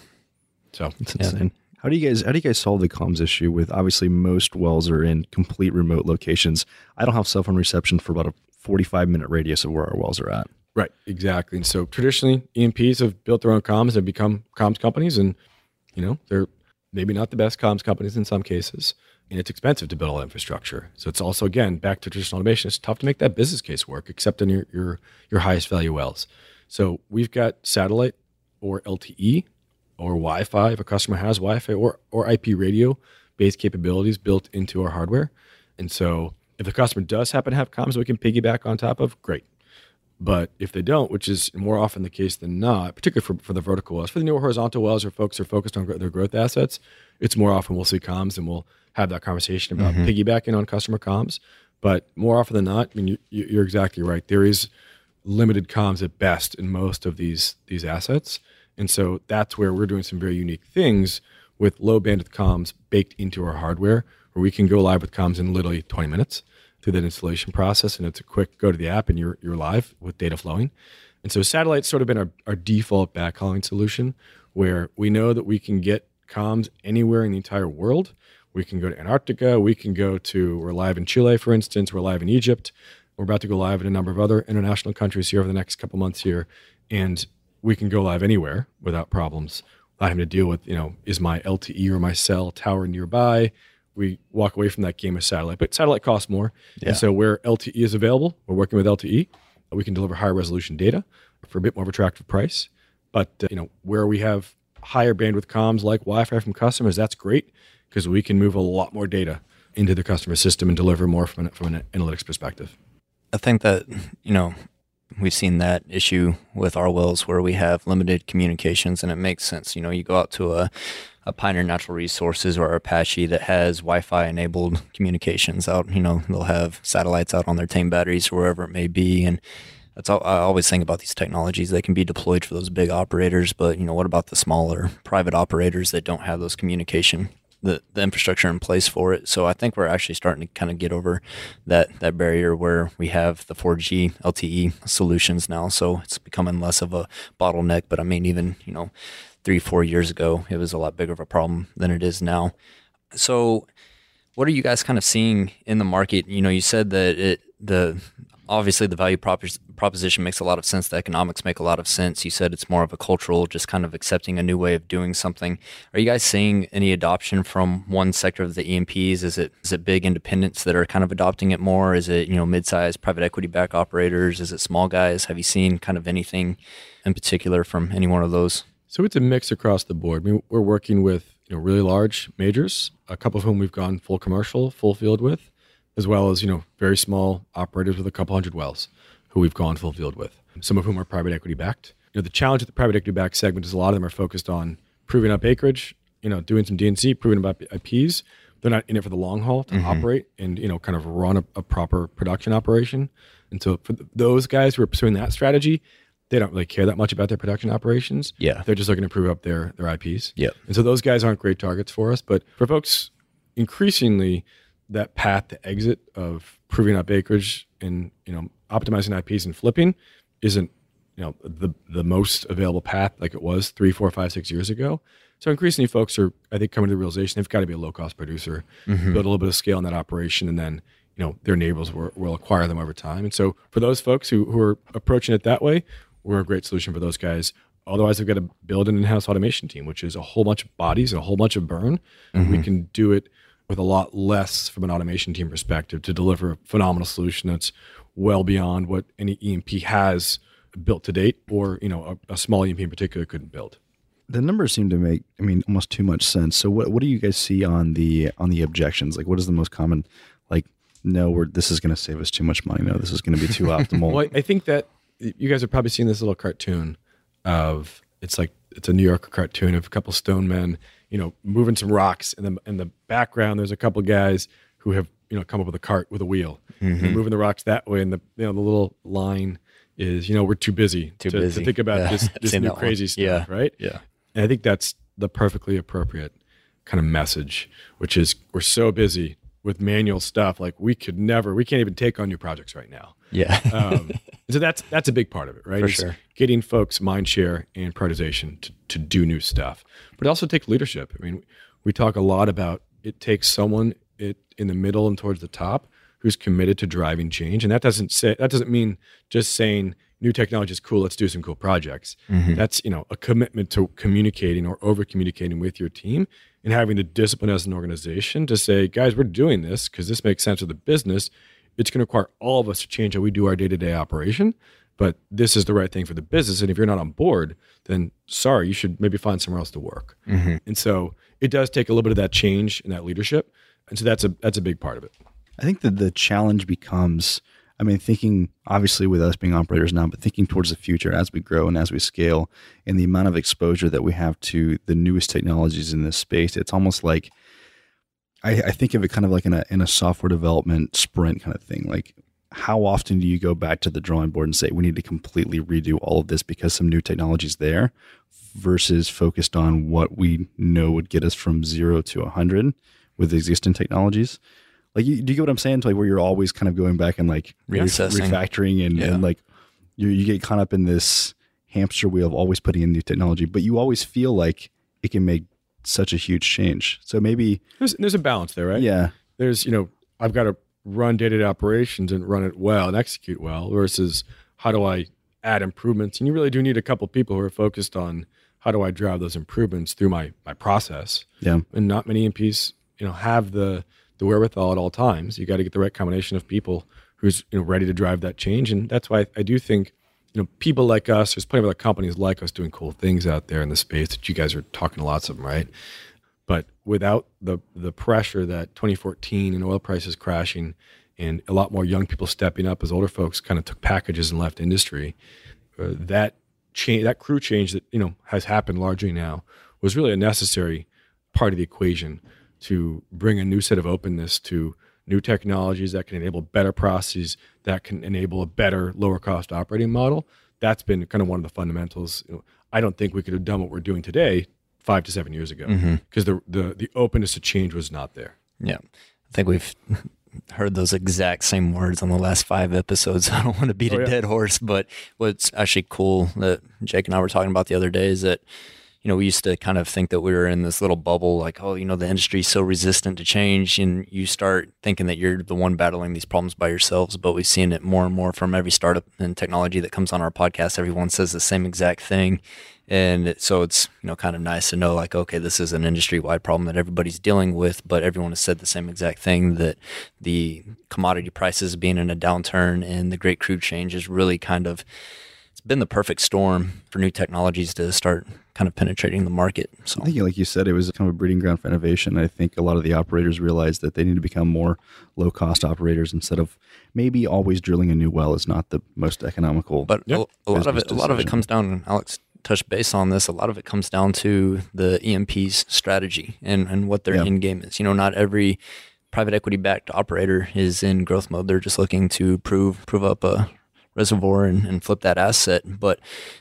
Speaker 4: So
Speaker 2: It's
Speaker 3: Yeah.
Speaker 2: How do you guys how do you guys solve the comms issue with obviously most wells are in complete remote locations. I don't have cell phone reception for about a 45 minute radius of where our wells are at.
Speaker 4: Right, exactly. And so traditionally, E&Ps have built their own comms, have become comms companies, and you know they're maybe not the best comms companies in some cases, and it's expensive to build all infrastructure. So it's also again back to traditional automation. It's tough to make that business case work, except in your your, your highest value wells. So we've got satellite or LTE or Wi-Fi if a customer has Wi-Fi or or IP radio based capabilities built into our hardware. And so if the customer does happen to have comms we can piggyback on top of, great. But if they don't, which is more often the case than not, particularly for, for the vertical wells, for the newer horizontal wells or folks are focused on their growth assets, it's more often we'll see comms and we'll have that conversation about mm-hmm. piggybacking on customer comms. But more often than not, I mean, you, you- you're exactly right. There is limited comms at best in most of these these assets, and so that's where we're doing some very unique things with low bandwidth comms baked into our hardware, where we can go live with comms in literally 20 minutes through that installation process, and it's a quick go to the app and you're you're live with data flowing. And so satellite's sort of been our, our default backhauling solution, where we know that we can get comms anywhere in the entire world. We can go to Antarctica. We can go to, we're live in Chile, for instance. We're live in Egypt. We're about to go live in a number of other international countries here over the next couple months here. And we can go live anywhere without problems, without having to deal with, you know, is my LTE or my cell tower nearby? We walk away from that game of satellite, but satellite costs more. And so where LTE is available, we're working with LTE. We can deliver higher resolution data for a bit more of attractive price. But uh, you know where we have higher bandwidth comms like Wi-Fi from customers, that's great because we can move a lot more data into the customer system and deliver more from an, from an analytics perspective.
Speaker 3: I think that, you know, we've seen that issue with our wells where we have limited communications and it makes sense. You know, you go out to a, a Pioneer Natural Resources or Apache that has Wi Fi enabled communications out, you know, they'll have satellites out on their tank batteries or wherever it may be. And that's all, I always think about these technologies. They can be deployed for those big operators, but, you know, what about the smaller private operators that don't have those communication the, the infrastructure in place for it. So I think we're actually starting to kind of get over that that barrier where we have the 4G LTE solutions now. So it's becoming less of a bottleneck. But I mean, even you know, three four years ago, it was a lot bigger of a problem than it is now. So what are you guys kind of seeing in the market? You know, you said that it the obviously the value proposition makes a lot of sense. The economics make a lot of sense. You said it's more of a cultural, just kind of accepting a new way of doing something. Are you guys seeing any adoption from one sector of the E&Ps? Is it is it big independents that are kind of adopting it more? Is it you know mid-sized private equity back operators? Is it small guys? Have you seen kind of anything in particular from any one of those?
Speaker 4: So it's a mix across the board. I mean, we're working with you know really large majors, a couple of whom we've gone full commercial, full field with as well as you know very small operators with a couple hundred wells who we've gone full field with. Some of whom are private equity backed. You know, the challenge with the private equity backed segment is a lot of them are focused on proving up acreage, you know, doing some D&C, proving up IPs. They're not in it for the long haul to mm-hmm. operate and you know kind of run a, a, proper production operation. And so for those guys who are pursuing that strategy, they don't really care that much about their production operations.
Speaker 3: Yeah,
Speaker 4: they're just looking to prove up their their IPs.
Speaker 3: Yeah,
Speaker 4: and so those guys aren't great targets for us. But for folks increasingly that path to exit of proving up acreage and you know optimizing IPs and flipping isn't you know the the most available path like it was three, four, five, six years ago. So increasingly, folks are I think coming to the realization they've got to be a low cost producer, mm-hmm. build a little bit of scale in that operation, and then you know their neighbors will, will acquire them over time. And so for those folks who who are approaching it that way, we're a great solution for those guys. Otherwise, they've got to build an in-house automation team, which is a whole bunch of bodies and a whole bunch of burn. Mm-hmm. We can do it with a lot less from an automation team perspective to deliver a phenomenal solution that's well beyond what any E&P has built to date or you know a, a small E&P in particular couldn't build.
Speaker 2: The numbers seem to make i mean almost too much sense. So what, what do you guys see on the on the objections? Like what is the most common like no we're this is going to save us too much money. No this is going to be too optimal.
Speaker 4: Well i think that you guys have probably seen this little cartoon of it's like it's a new york cartoon of a couple stone men you know, moving some rocks. And then in the background, there's a couple guys who have, you know, come up with a cart with a wheel. Mm-hmm. moving the rocks that way. And the, you know, the little line is, you know, we're too busy,
Speaker 3: too
Speaker 4: to,
Speaker 3: busy.
Speaker 4: to think about
Speaker 3: yeah.
Speaker 4: this, this new crazy one. stuff,
Speaker 3: yeah.
Speaker 4: right?
Speaker 3: Yeah.
Speaker 4: And I think that's the perfectly appropriate kind of message, which is we're so busy with manual stuff. Like we could never, we can't even take on new projects right now.
Speaker 3: Yeah. um,
Speaker 4: so that's that's a big part of it, right?
Speaker 3: For sure.
Speaker 4: Getting folks mind share and prioritization to, to do new stuff, but it also take leadership. I mean, we talk a lot about it takes someone it in the middle and towards the top who's committed to driving change, and that doesn't say that doesn't mean just saying new technology is cool. Let's do some cool projects. Mm-hmm. That's you know a commitment to communicating or over communicating with your team and having the discipline as an organization to say, guys, we're doing this because this makes sense for the business. It's going to require all of us to change how we do our day to day operation, but this is the right thing for the business. And if you're not on board, then sorry, you should maybe find somewhere else to work. Mm-hmm. And so it does take a little bit of that change and that leadership. And so that's a that's a big part of it.
Speaker 2: I think that the challenge becomes I mean, thinking obviously with us being operators now, but thinking towards the future as we grow and as we scale and the amount of exposure that we have to the newest technologies in this space, it's almost like I, I think of it kind of like in a in a software development sprint kind of thing. Like how often do you go back to the drawing board and say we need to completely redo all of this because some new technology is there versus focused on what we know would get us from zero to 100 with existing technologies like you, do you get what i'm saying to like where you're always kind of going back and like
Speaker 3: Reassessing.
Speaker 2: refactoring and, yeah. and like you, you get caught up in this hamster wheel of always putting in new technology but you always feel like it can make such a huge change so maybe
Speaker 4: there's, there's a balance there right
Speaker 2: yeah
Speaker 4: there's you know i've got to run day-to-day operations and run it well and execute well versus how do I add improvements? And you really do need a couple people who are focused on how do I drive those improvements through my my process.
Speaker 2: Yeah.
Speaker 4: And not many E&Ps, you know, have the the wherewithal at all times. You got to get the right combination of people who's you know ready to drive that change. And that's why I do think, you know, people like us, there's plenty of other companies like us doing cool things out there in the space that you guys are talking to lots of them, right? But without the the pressure that 2014 and oil prices crashing and a lot more young people stepping up as older folks kind of took packages and left industry, uh, that change, that crew change that you know has happened largely now was really a necessary part of the equation to bring a new set of openness to new technologies that can enable better processes that can enable a better lower cost operating model that's been kind of one of the fundamentals you know, i don't think we could have done what we're doing today five to seven years ago
Speaker 3: Mm-hmm.
Speaker 4: because the, the the openness to change was not there.
Speaker 3: Yeah. I think we've heard those exact same words on the last five episodes. I don't want to beat
Speaker 4: Oh,
Speaker 3: a
Speaker 4: yeah.
Speaker 3: dead horse, but what's actually cool that Jake and I were talking about the other day is that, you know, we used to kind of think that we were in this little bubble, like, oh, you know, the industry's so resistant to change. And you start thinking that you're the one battling these problems by yourselves. But we've seen it more and more from every startup and technology that comes on our podcast. Everyone says the same exact thing. And so it's, you know, kind of nice to know like, okay, this is an industry wide problem that everybody's dealing with, but everyone has said the same exact thing that the commodity prices being in a downturn and the great crew change is really kind of, it's been the perfect storm for new technologies to start kind of penetrating the market. So
Speaker 2: I think, like you said, it was kind of a breeding ground for innovation. I think a lot of the operators realized that they need to become more low cost operators instead of maybe always drilling a new well is not the most economical.
Speaker 3: But
Speaker 4: Yep.
Speaker 3: a, a lot of it, a lot of it comes down. and Alex touched base on this. A lot of it comes down to the E&P's strategy and and what their
Speaker 2: Yeah.
Speaker 3: end game is. You know, not every private equity backed operator is in growth mode. They're just looking to prove prove up a reservoir and, and flip that asset. But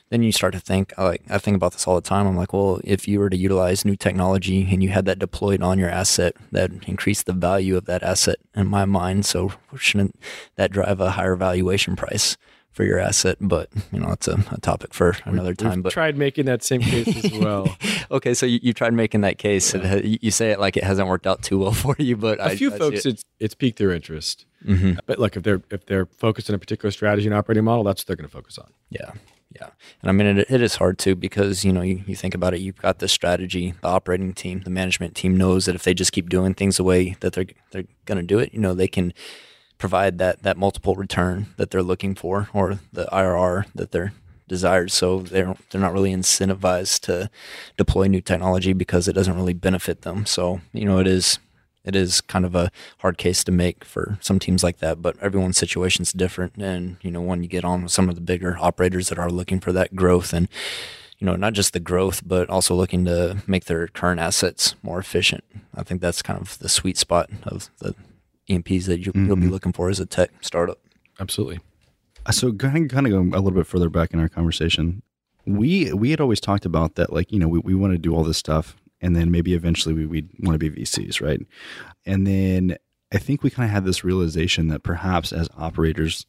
Speaker 3: then you start to think, I like I think about this all the time. I'm like, well, if you were to utilize new technology and you had that deployed on your asset, that increase the value of that asset in my mind. So shouldn't that drive a higher valuation price for your asset? But you know, it's a, a topic for another time.
Speaker 4: We've
Speaker 3: But
Speaker 4: tried making that same case as well.
Speaker 3: okay, so you, you tried making that case. and you you say it like it hasn't worked out too well for you, but
Speaker 4: a
Speaker 3: I,
Speaker 4: few
Speaker 3: I
Speaker 4: folks,
Speaker 3: it.
Speaker 4: it's it's piqued their interest.
Speaker 3: Mhm.
Speaker 4: But look, if they're if they're focused on a particular strategy and operating model, that's what they're going to focus on.
Speaker 3: Yeah. Yeah. And I mean, it, it is hard too because, you know, you, you think about it, you've got this strategy, the operating team, the management team knows that if they just keep doing things the way that they're, they're going to do it, you know, they can provide that, that multiple return that they're looking for or the IRR that they're desired. So they're, they're not really incentivized to deploy new technology because it doesn't really benefit them. So, you know, it is, it is kind of a hard case to make for some teams like that, but everyone's situation's different. And, you know, when you get on with some of the bigger operators that are looking for that growth and, you know, not just the growth, but also looking to make their current assets more efficient. I think that's kind of the sweet spot of the E&Ps that you, you'll be looking for as a tech startup.
Speaker 4: Absolutely.
Speaker 2: Uh, so kind of, kind of go a little bit further back in our conversation. We we had always talked about that, like you know, we, we want to do all this stuff, and then maybe eventually we we want to be VCs, right? And then I think we kind of had this realization that perhaps as operators,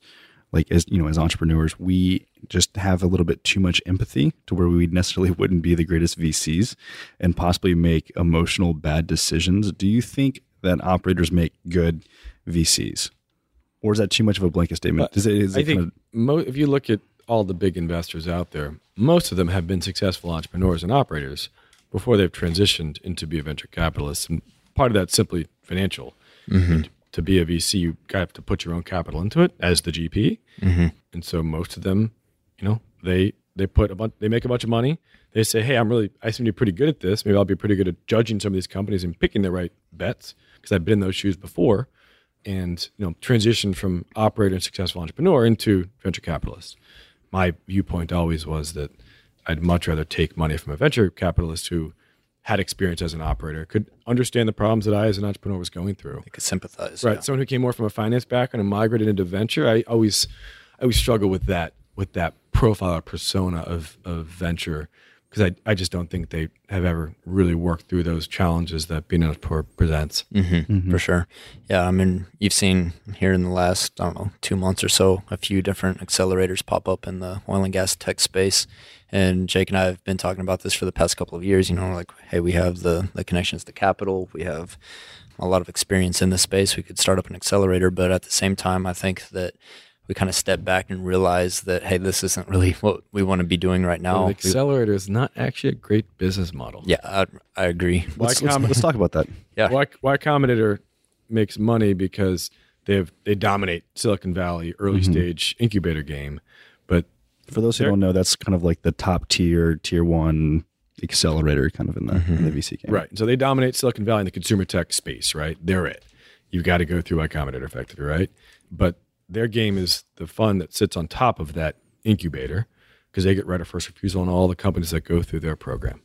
Speaker 2: like as you know, as entrepreneurs, we just have a little bit too much empathy to where we necessarily wouldn't be the greatest VCs and possibly make emotional bad decisions. Do you think that operators make good VCs? Or is that too much of a blanket statement? Uh, Does it, is
Speaker 4: I
Speaker 2: it
Speaker 4: think
Speaker 2: kind of,
Speaker 4: mo- if you look at all the big investors out there, most of them have been successful entrepreneurs and operators before they've transitioned into be a venture capitalist. And part of that's simply financial. And to be a VC, you have to put your own capital into it as the GP. Mm-hmm. And so most of them, you know, they they put a bunch, they make a bunch of money. They say, "Hey, I'm really, I seem to be pretty good at this. Maybe I'll be pretty good at judging some of these companies and picking the right bets because I've been in those shoes before." And you know, transition from operator and successful entrepreneur into venture capitalist. My viewpoint always was that I'd much rather take money from a venture capitalist who had experience as an operator, could understand the problems that I, as an entrepreneur, was going through.
Speaker 3: I could sympathize.
Speaker 4: Right.
Speaker 3: yeah.
Speaker 4: Someone who came more from a finance background and migrated into venture. I always, I always struggle with that, with that profile or persona of, of venture, because I, I just don't think they have ever really worked through those challenges that being an entrepreneur presents.
Speaker 3: Mm-hmm, For sure. Yeah. I mean, you've seen here in the last, I don't know, two months or so, a few different accelerators pop up in the oil and gas tech space. And Jake and I have been talking about this for the past couple of years. You know, like, hey, we have the, the connections to capital, we have a lot of experience in this space. We could start up an accelerator. But at the same time, I think that we kind of step back and realize that, hey, this isn't really what we want to be doing right now.
Speaker 4: An accelerator is not actually a great business model.
Speaker 3: yeah, I, I agree.
Speaker 4: Why
Speaker 2: let's, let's,
Speaker 4: Com-
Speaker 2: let's talk about that.
Speaker 3: Yeah.
Speaker 4: why, y Combinator makes money because they have they dominate Silicon Valley early mm-hmm. stage incubator game, but
Speaker 2: For those who
Speaker 4: Sure.
Speaker 2: don't know, that's kind of like the top tier, tier one accelerator kind of in the, in the mm-hmm. VC game.
Speaker 4: Right. So they dominate Silicon Valley in the consumer tech space, right? They're it. You've got to go through Y Combinator effectively, right? But their game is the fund that sits on top of that incubator because they get right of first refusal on all the companies that go through their program.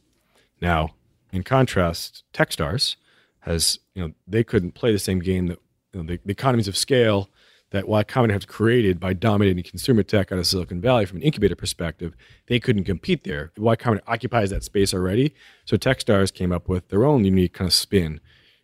Speaker 4: Now, in contrast, Techstars has, you know, they couldn't play the same game that you know, the, the economies of scale, that Y Combinator has created by dominating consumer tech out of Silicon Valley from an incubator perspective, they couldn't compete there. Y Combinator occupies that space already. So Techstars came up with their own unique kind of spin.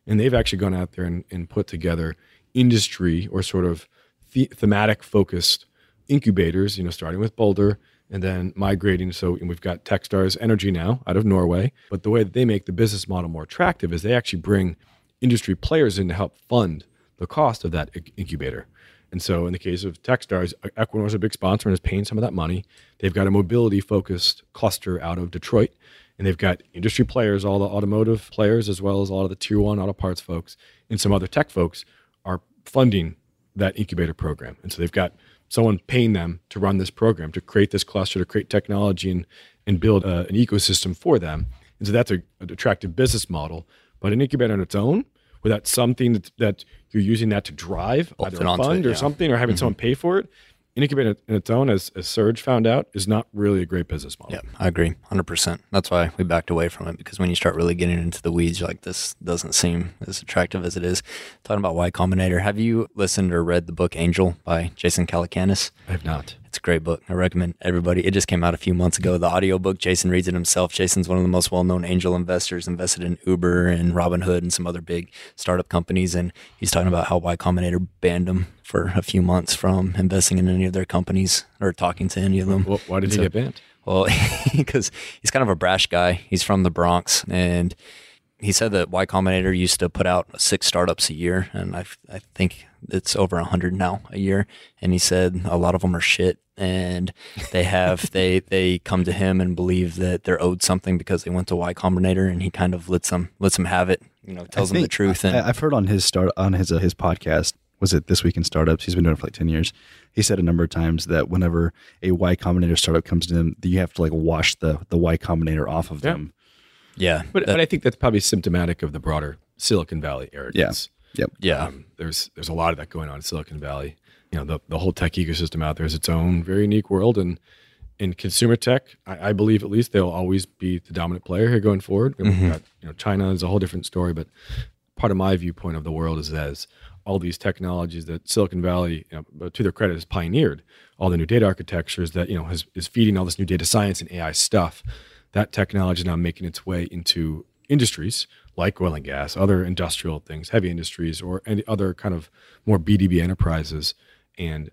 Speaker 4: And they've actually gone out there and, and put together industry or sort of the- thematic focused incubators, you know, starting with Boulder and then migrating. So we've got Techstars Energy now out of Norway. But the way that they make the business model more attractive is they actually bring industry players in to help fund the cost of that incubator. And so in the case of Techstars, Equinor is a big sponsor and is paying some of that money. They've got a mobility focused cluster out of Detroit. And they've got industry players, all the automotive players, as well as a lot of the tier one auto parts folks and some other tech folks are funding that incubator program. And so they've got someone paying them to run this program, to create this cluster, to create technology and, and build a, uh, an ecosystem for them. And so that's a, an attractive business model. But an incubator on its own, without something that, that you're using that to drive either a fund
Speaker 3: it,
Speaker 4: or
Speaker 3: yeah.
Speaker 4: something or having mm-hmm. someone pay for it, Incubate in its own, as, as Serge found out, is not really a great business model.
Speaker 3: Yeah, I agree, hundred percent. That's why we backed away from it because when you start really getting into the weeds, you're like, this doesn't seem as attractive as it is. Talking about Y Combinator, have you listened or read the book Angel by Jason Calacanis?
Speaker 4: I have not.
Speaker 3: It's a great book. I recommend everybody. It just came out a few months ago. The audiobook, Jason reads it himself. Jason's one of the most well-known angel investors, invested in Uber and Robinhood and some other big startup companies. And he's talking about how Y Combinator banned him for a few months from investing in any of their companies or talking to any of them.
Speaker 4: Well, why did he get banned?
Speaker 3: Well, because he's kind of a brash guy. He's from the Bronx and he said that Y Combinator used to put out six startups a year, and I, I think it's over a hundred now a year. And he said a lot of them are shit, and they have they they come to him and believe that they're owed something because they went to Y Combinator, and he kind of lets them lets them have it. You know, tells them the truth. And
Speaker 2: I, have heard on his start on his uh, his podcast. Was it this week in startups? He's been doing it for like ten years. He said a number of times that whenever a Y Combinator startup comes to him, you have to like wash the the Y Combinator off of them
Speaker 3: yeah,
Speaker 4: but, that, but I think that's probably symptomatic of the broader Silicon Valley arrogance.
Speaker 2: Yeah. Yep.
Speaker 3: Yeah.
Speaker 4: Um, there's there's a lot of that going on in Silicon Valley. You know, the, the whole tech ecosystem out there is its own very unique world, and in consumer tech, I, I believe at least they'll always be the dominant player here going forward. Mm-hmm. Got, you know, China is a whole different story, but part of my viewpoint of the world is as all these technologies that Silicon Valley, you know, to their credit, has pioneered, all the new data architectures that you know has, is feeding all this new data science and AI stuff that technology is now making its way into industries like oil and gas, other industrial things, heavy industries, or any other kind of more B2B enterprises. And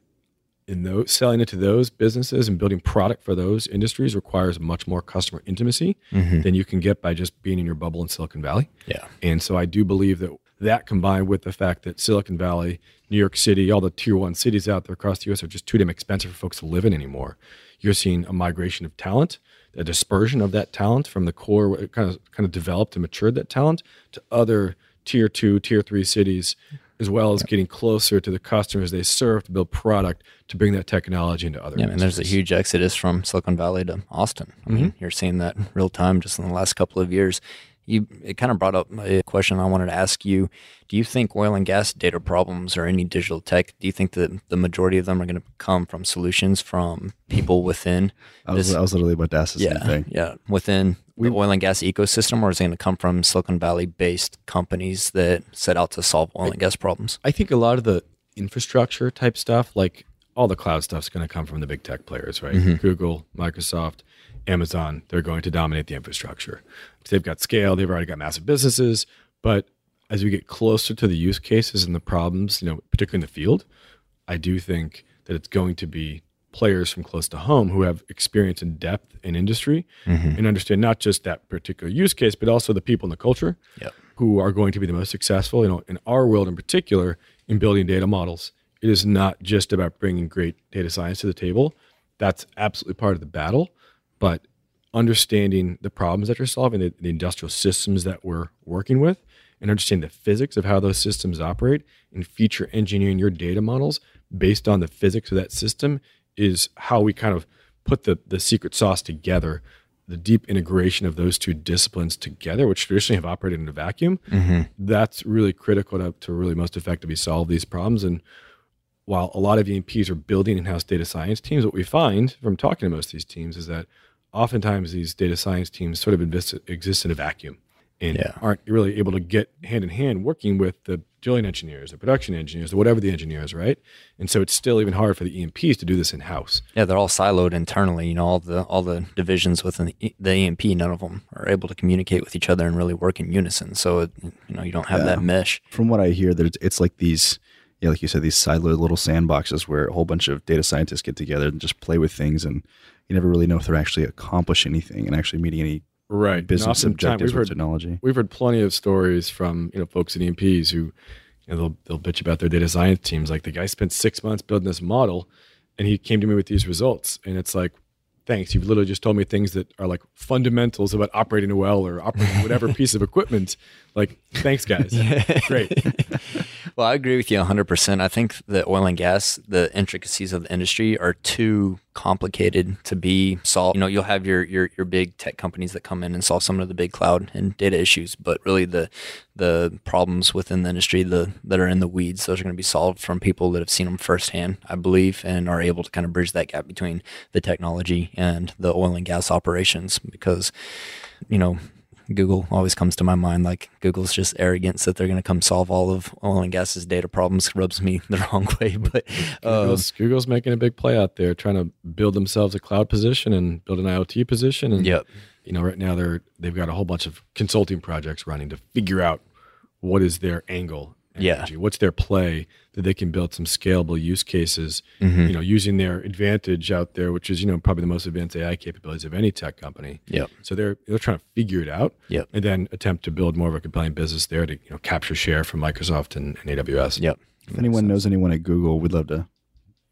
Speaker 4: in those selling it to those businesses and building product for those industries requires much more customer intimacy mm-hmm. than you can get by just being in your bubble in Silicon Valley.
Speaker 3: Yeah.
Speaker 4: And so I do believe that that combined with the fact that Silicon Valley, New York City, all the tier one cities out there across the US are just too damn expensive for folks to live in anymore. You're seeing a migration of talent a dispersion of that talent from the core, kind of kind of developed and matured that talent to other tier two, tier three cities, as well as getting closer to the customers they serve to build product to bring that technology into other.
Speaker 3: Yeah, and there's a huge exodus from Silicon Valley to Austin. I mean, mm-hmm. you're seeing that real time just in the last couple of years you it kind of brought up a question I wanted to ask you. Do you think oil and gas data problems or any digital tech? Do you think that the majority of them are going to come from solutions from people within?
Speaker 2: I was, I was literally about to ask the
Speaker 3: yeah,
Speaker 2: same thing.
Speaker 3: Yeah, within we, the oil and gas ecosystem, or is it going to come from Silicon Valley based companies that set out to solve oil and gas problems?
Speaker 4: I think a lot of the infrastructure type stuff, like all the cloud stuff, is going to come from the big tech players, right? Mm-hmm. Google, Microsoft. Amazon, they're going to dominate the infrastructure. They've got scale, they've already got massive businesses. But as we get closer to the use cases and the problems, you know, particularly in the field, I do think that it's going to be players from close to home who have experience and depth in industry mm-hmm. and understand not just that particular use case, but also the people and the culture
Speaker 3: yep.
Speaker 4: who are going to be the most successful. You know, in our world in particular, in building data models, it is not just about bringing great data science to the table. That's absolutely part of the battle but understanding the problems that you're solving, the, the, industrial systems that we're working with, and understanding the physics of how those systems operate and feature engineering your data models based on the physics of that system is how we kind of put the, the secret sauce together. The deep integration of those two disciplines together, which traditionally have operated in a vacuum, mm-hmm. that's really critical to, to really most effectively solve these problems. And while a lot of E&Ps are building in-house data science teams, what we find from talking to most of these teams is that oftentimes these data science teams sort of exist, exist in a vacuum and
Speaker 3: Yeah.
Speaker 4: aren't really able to get hand in hand working with the drilling engineers, the production engineers, the whatever the engineers, right? And so it's still even harder for the E&Ps to do this in house.
Speaker 3: Yeah, they're all siloed internally. You know, all the all the divisions within the, E- the E&P, none of them are able to communicate with each other and really work in unison. So it, you know, you don't have
Speaker 2: Yeah.
Speaker 3: that mesh.
Speaker 2: From what I hear, that it's, it's like these, yeah, like you said, these siloed little sandboxes where a whole bunch of data scientists get together and just play with things, and you never really know if they're actually accomplishing anything and actually meeting any
Speaker 4: Right.
Speaker 2: Business objectives
Speaker 4: we've
Speaker 2: with
Speaker 4: heard,
Speaker 2: technology.
Speaker 4: we've heard plenty of stories from you know folks at E&Ps who you know they'll they'll bitch about their data science teams. Like the guy spent six months building this model, and he came to me with these results, and it's like. Thanks. You've literally just told me things that are like fundamentals about operating a well or operating whatever piece of equipment. Like, thanks, guys. Great.
Speaker 3: Well, I agree with you 100%. I think the oil and gas, the intricacies of the industry are too complicated to be solved. You know, you'll have your, your your big tech companies that come in and solve some of the big cloud and data issues, but really the the problems within the industry the that are in the weeds, those are going to be solved from people that have seen them firsthand, I believe, and are able to kind of bridge that gap between the technology and the oil and gas operations because you know, Google always comes to my mind. Like Google's just arrogance that they're going to come solve all of oil and gas's data problems rubs me the wrong way. But um,
Speaker 4: Google's, Google's making a big play out there, trying to build themselves a cloud position and build an IoT position. And
Speaker 3: Yep.
Speaker 4: you know, right now they're they've got a whole bunch of consulting projects running to figure out what is their angle. and
Speaker 3: Yeah.
Speaker 4: What's their play that they can build some scalable use cases,
Speaker 3: Mm-hmm.
Speaker 4: you know, using their advantage out there, which is, you know, probably the most advanced AI capabilities of any tech company.
Speaker 3: Yeah.
Speaker 4: So they're they're trying to figure it out
Speaker 3: Yep.
Speaker 4: and then attempt to build more of a compelling business there to, you know, capture share from Microsoft and, and AWS.
Speaker 3: Yep.
Speaker 2: If anyone knows anyone at Google, we'd love to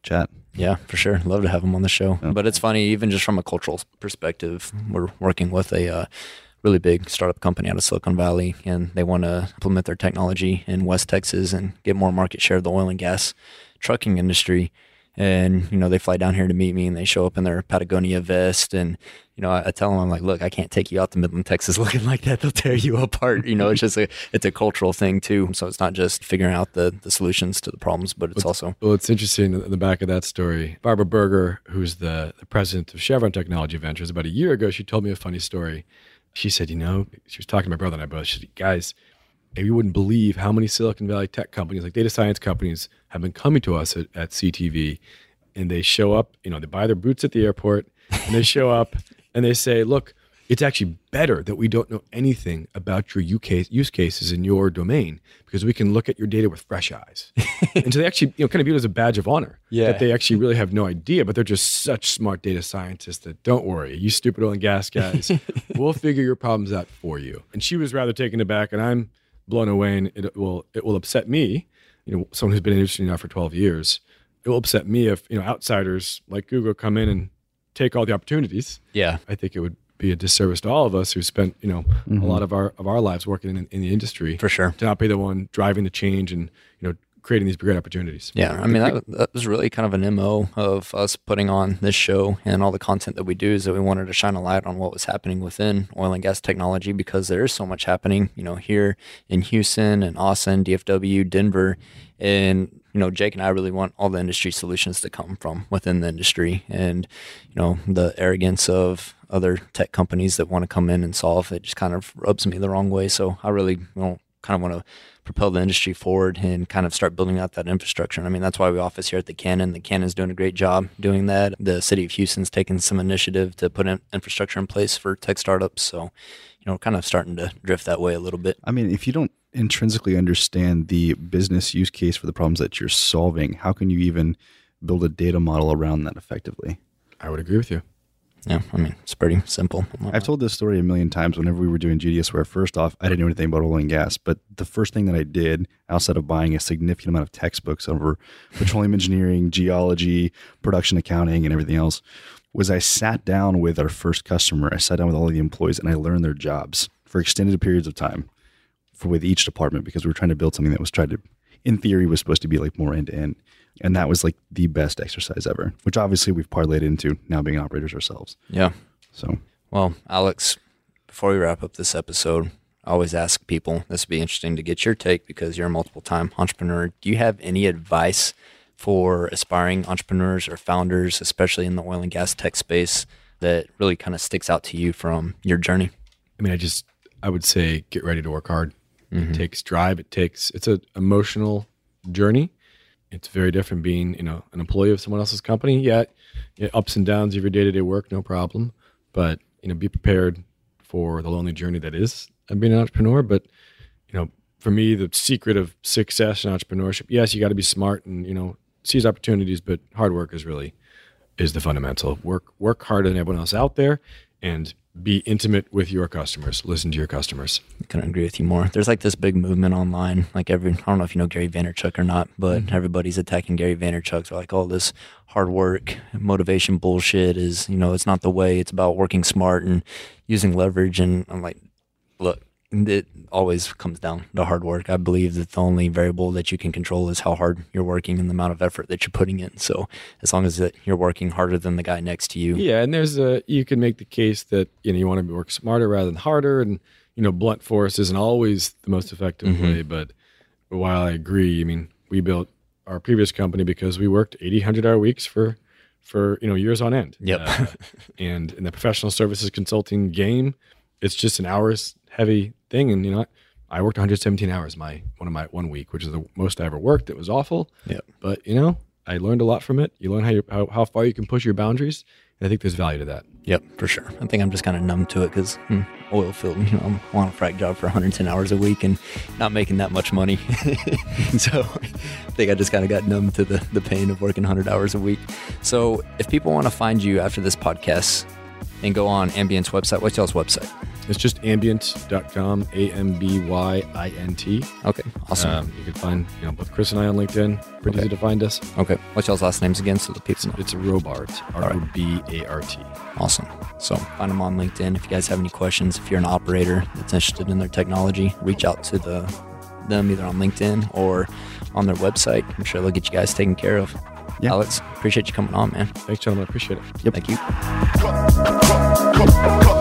Speaker 2: chat.
Speaker 3: Yeah, for sure. Love to have them on the show. But it's funny, even just from a cultural perspective, we're working with a uh, really big startup company out of Silicon Valley, and they want to implement their technology in West Texas and get more market share of the oil and gas trucking industry. And you know, they fly down here to meet me, and they show up in their Patagonia vest, and you know, I, I tell them, I'm like, look, I can't take you out to Midland, Texas, looking like that. They'll tear you apart. You know, it's just a it's a cultural thing too. So it's not just figuring out the the solutions to the problems, but it's also
Speaker 4: Well, it's interesting in the back of that story. Barbara Burger, who's the, the president of Chevron Technology Ventures, about a year ago, she told me a funny story. She said, you know, she was talking to my brother and I both. She said, guys, you wouldn't believe how many Silicon Valley tech companies, like data science companies, have been coming to us at, at CTV, and they show up. You know, they buy their boots at the airport, and they show up, and they say, "Look, it's actually better that we don't know anything about your use cases in your domain because we can look at your data with fresh eyes." and so they actually, you know, kind of view it as a badge of honor
Speaker 3: Yeah.
Speaker 4: that they actually really have no idea, but they're just such smart data scientists that don't worry, you stupid oil and gas guys, we'll figure your problems out for you. And she was rather taken aback, and I'm blown away, and it will it will upset me, you know, someone who's been in the industry now for 12 years. It will upset me if you know outsiders like Google come in and take all the opportunities.
Speaker 3: yeah,
Speaker 4: I think it would be a disservice to all of us who spent you know a mm-hmm. lot of our of our lives working in, in the industry
Speaker 3: for sure.
Speaker 4: to not be the one driving the change and you know creating these great opportunities.
Speaker 3: Yeah, I mean that, that was really kind of an mo of us putting on this show and all the content that we do is that we wanted to shine a light on what was happening within oil and gas technology because there is so much happening, you know, here in Houston and Austin, DFW, Denver, and you know, Jake and I really want all the industry solutions to come from within the industry, and you know, the arrogance of other tech companies that want to come in and solve it just kind of rubs me the wrong way. So I really you know, kind of want to propel the industry forward and kind of start building out that infrastructure. And I mean, that's why we office here at the Cannon. The Cannon's doing a great job doing that. The city of Houston's taken some initiative to put in infrastructure in place for tech startups. So, you know, we're kind of starting to drift that way a little bit.
Speaker 2: I mean, if you don't intrinsically understand the business use case for the problems that you're solving, how can you even build a data model around that effectively?
Speaker 4: I would agree with you.
Speaker 3: Yeah, I mean, it's pretty simple.
Speaker 2: I've told this story a million times whenever we were doing GDS, where first off, I didn't know anything about oil and gas. But the first thing that I did, outside of buying a significant amount of textbooks over petroleum engineering, geology, production accounting, and everything else, was I sat down with our first customer. I sat down with all of the employees and I learned their jobs for extended periods of time for with each department because we were trying to build something that was tried to, in theory, was supposed to be like more end to end. And that was like the best exercise ever, which obviously we've parlayed into now being operators ourselves.
Speaker 3: Yeah.
Speaker 2: So
Speaker 3: Well, Alex, before we wrap up this episode, I always ask people, this would be interesting to get your take because you're a multiple time entrepreneur. Do you have any advice for aspiring entrepreneurs or founders, especially in the oil and gas tech space, that really kind of sticks out to you from your journey?
Speaker 4: I mean, I just I would say get ready to work hard. It mm-hmm. takes drive. It takes it's a emotional journey. It's very different being you know an employee of someone else's company. Yeah, yeah ups and downs of your day to day work, no problem. But you know, be prepared for the lonely journey that is being an entrepreneur. But you know, for me, the secret of success in entrepreneurship, yes, you got to be smart and you know seize opportunities, but hard work is really is the fundamental. Work work harder than everyone else out there, and be intimate with your customers. Listen to your customers.
Speaker 3: I couldn't agree with you more. There's like this big movement online. Like every, I don't know if you know Gary Vaynerchuk or not, but
Speaker 2: Mm-hmm.
Speaker 3: everybody's attacking Gary Vaynerchuk. They're like, all this hard work, motivation bullshit is, you know, it's not the way. It's about working smart and using leverage. And I'm like, look, it always comes down to hard work. I believe that the only variable that you can control is how hard you're working and the amount of effort that you're putting in. So as long as you're working harder than the guy next to you,
Speaker 4: Yeah, and there's a you can make the case that you know you want to work smarter rather than harder, and you know blunt force isn't always the most effective way. But, but while I agree, I mean we built our previous company because we worked 80, 100 hour weeks for for you know years on end.
Speaker 3: Yep.
Speaker 4: Uh, and in the professional services consulting game, it's just an hours heavy thing, and you know I worked 117 hours my one of my one week, which is the most I ever worked. It was awful.
Speaker 3: Yep.
Speaker 4: But you know, I learned a lot from it. You learn how you how, how far you can push your boundaries, and I think there's value to that.
Speaker 3: Yep, for sure. I think I'm just kind of numb to it because hmm, oil field, you know, I'm on a frac job for 110 hours a week and not making that much money. so I think I just kind of got numb to the, the pain of working 100 hours a week. So if people want to find you after this podcast and go on Ambyint's website, what's y'all's website?
Speaker 4: It's just ambyint.com, A M B Y I N T.
Speaker 3: Okay, awesome.
Speaker 4: Um, you can find you know both Chris and I on LinkedIn. Pretty easy to find us.
Speaker 3: okay, what's y'all's last names again so the people know?
Speaker 4: It's Robart, R O B A R T.
Speaker 3: Awesome. So find them on LinkedIn. If you guys have any questions, if you're an operator that's interested in their technology, reach out to the them either on LinkedIn or on their website. I'm sure they'll get you guys taken care of.
Speaker 2: Yeah.
Speaker 3: Alex, appreciate you coming on, man.
Speaker 4: Thanks, gentlemen. I appreciate it.
Speaker 2: Yep.
Speaker 3: Thank you.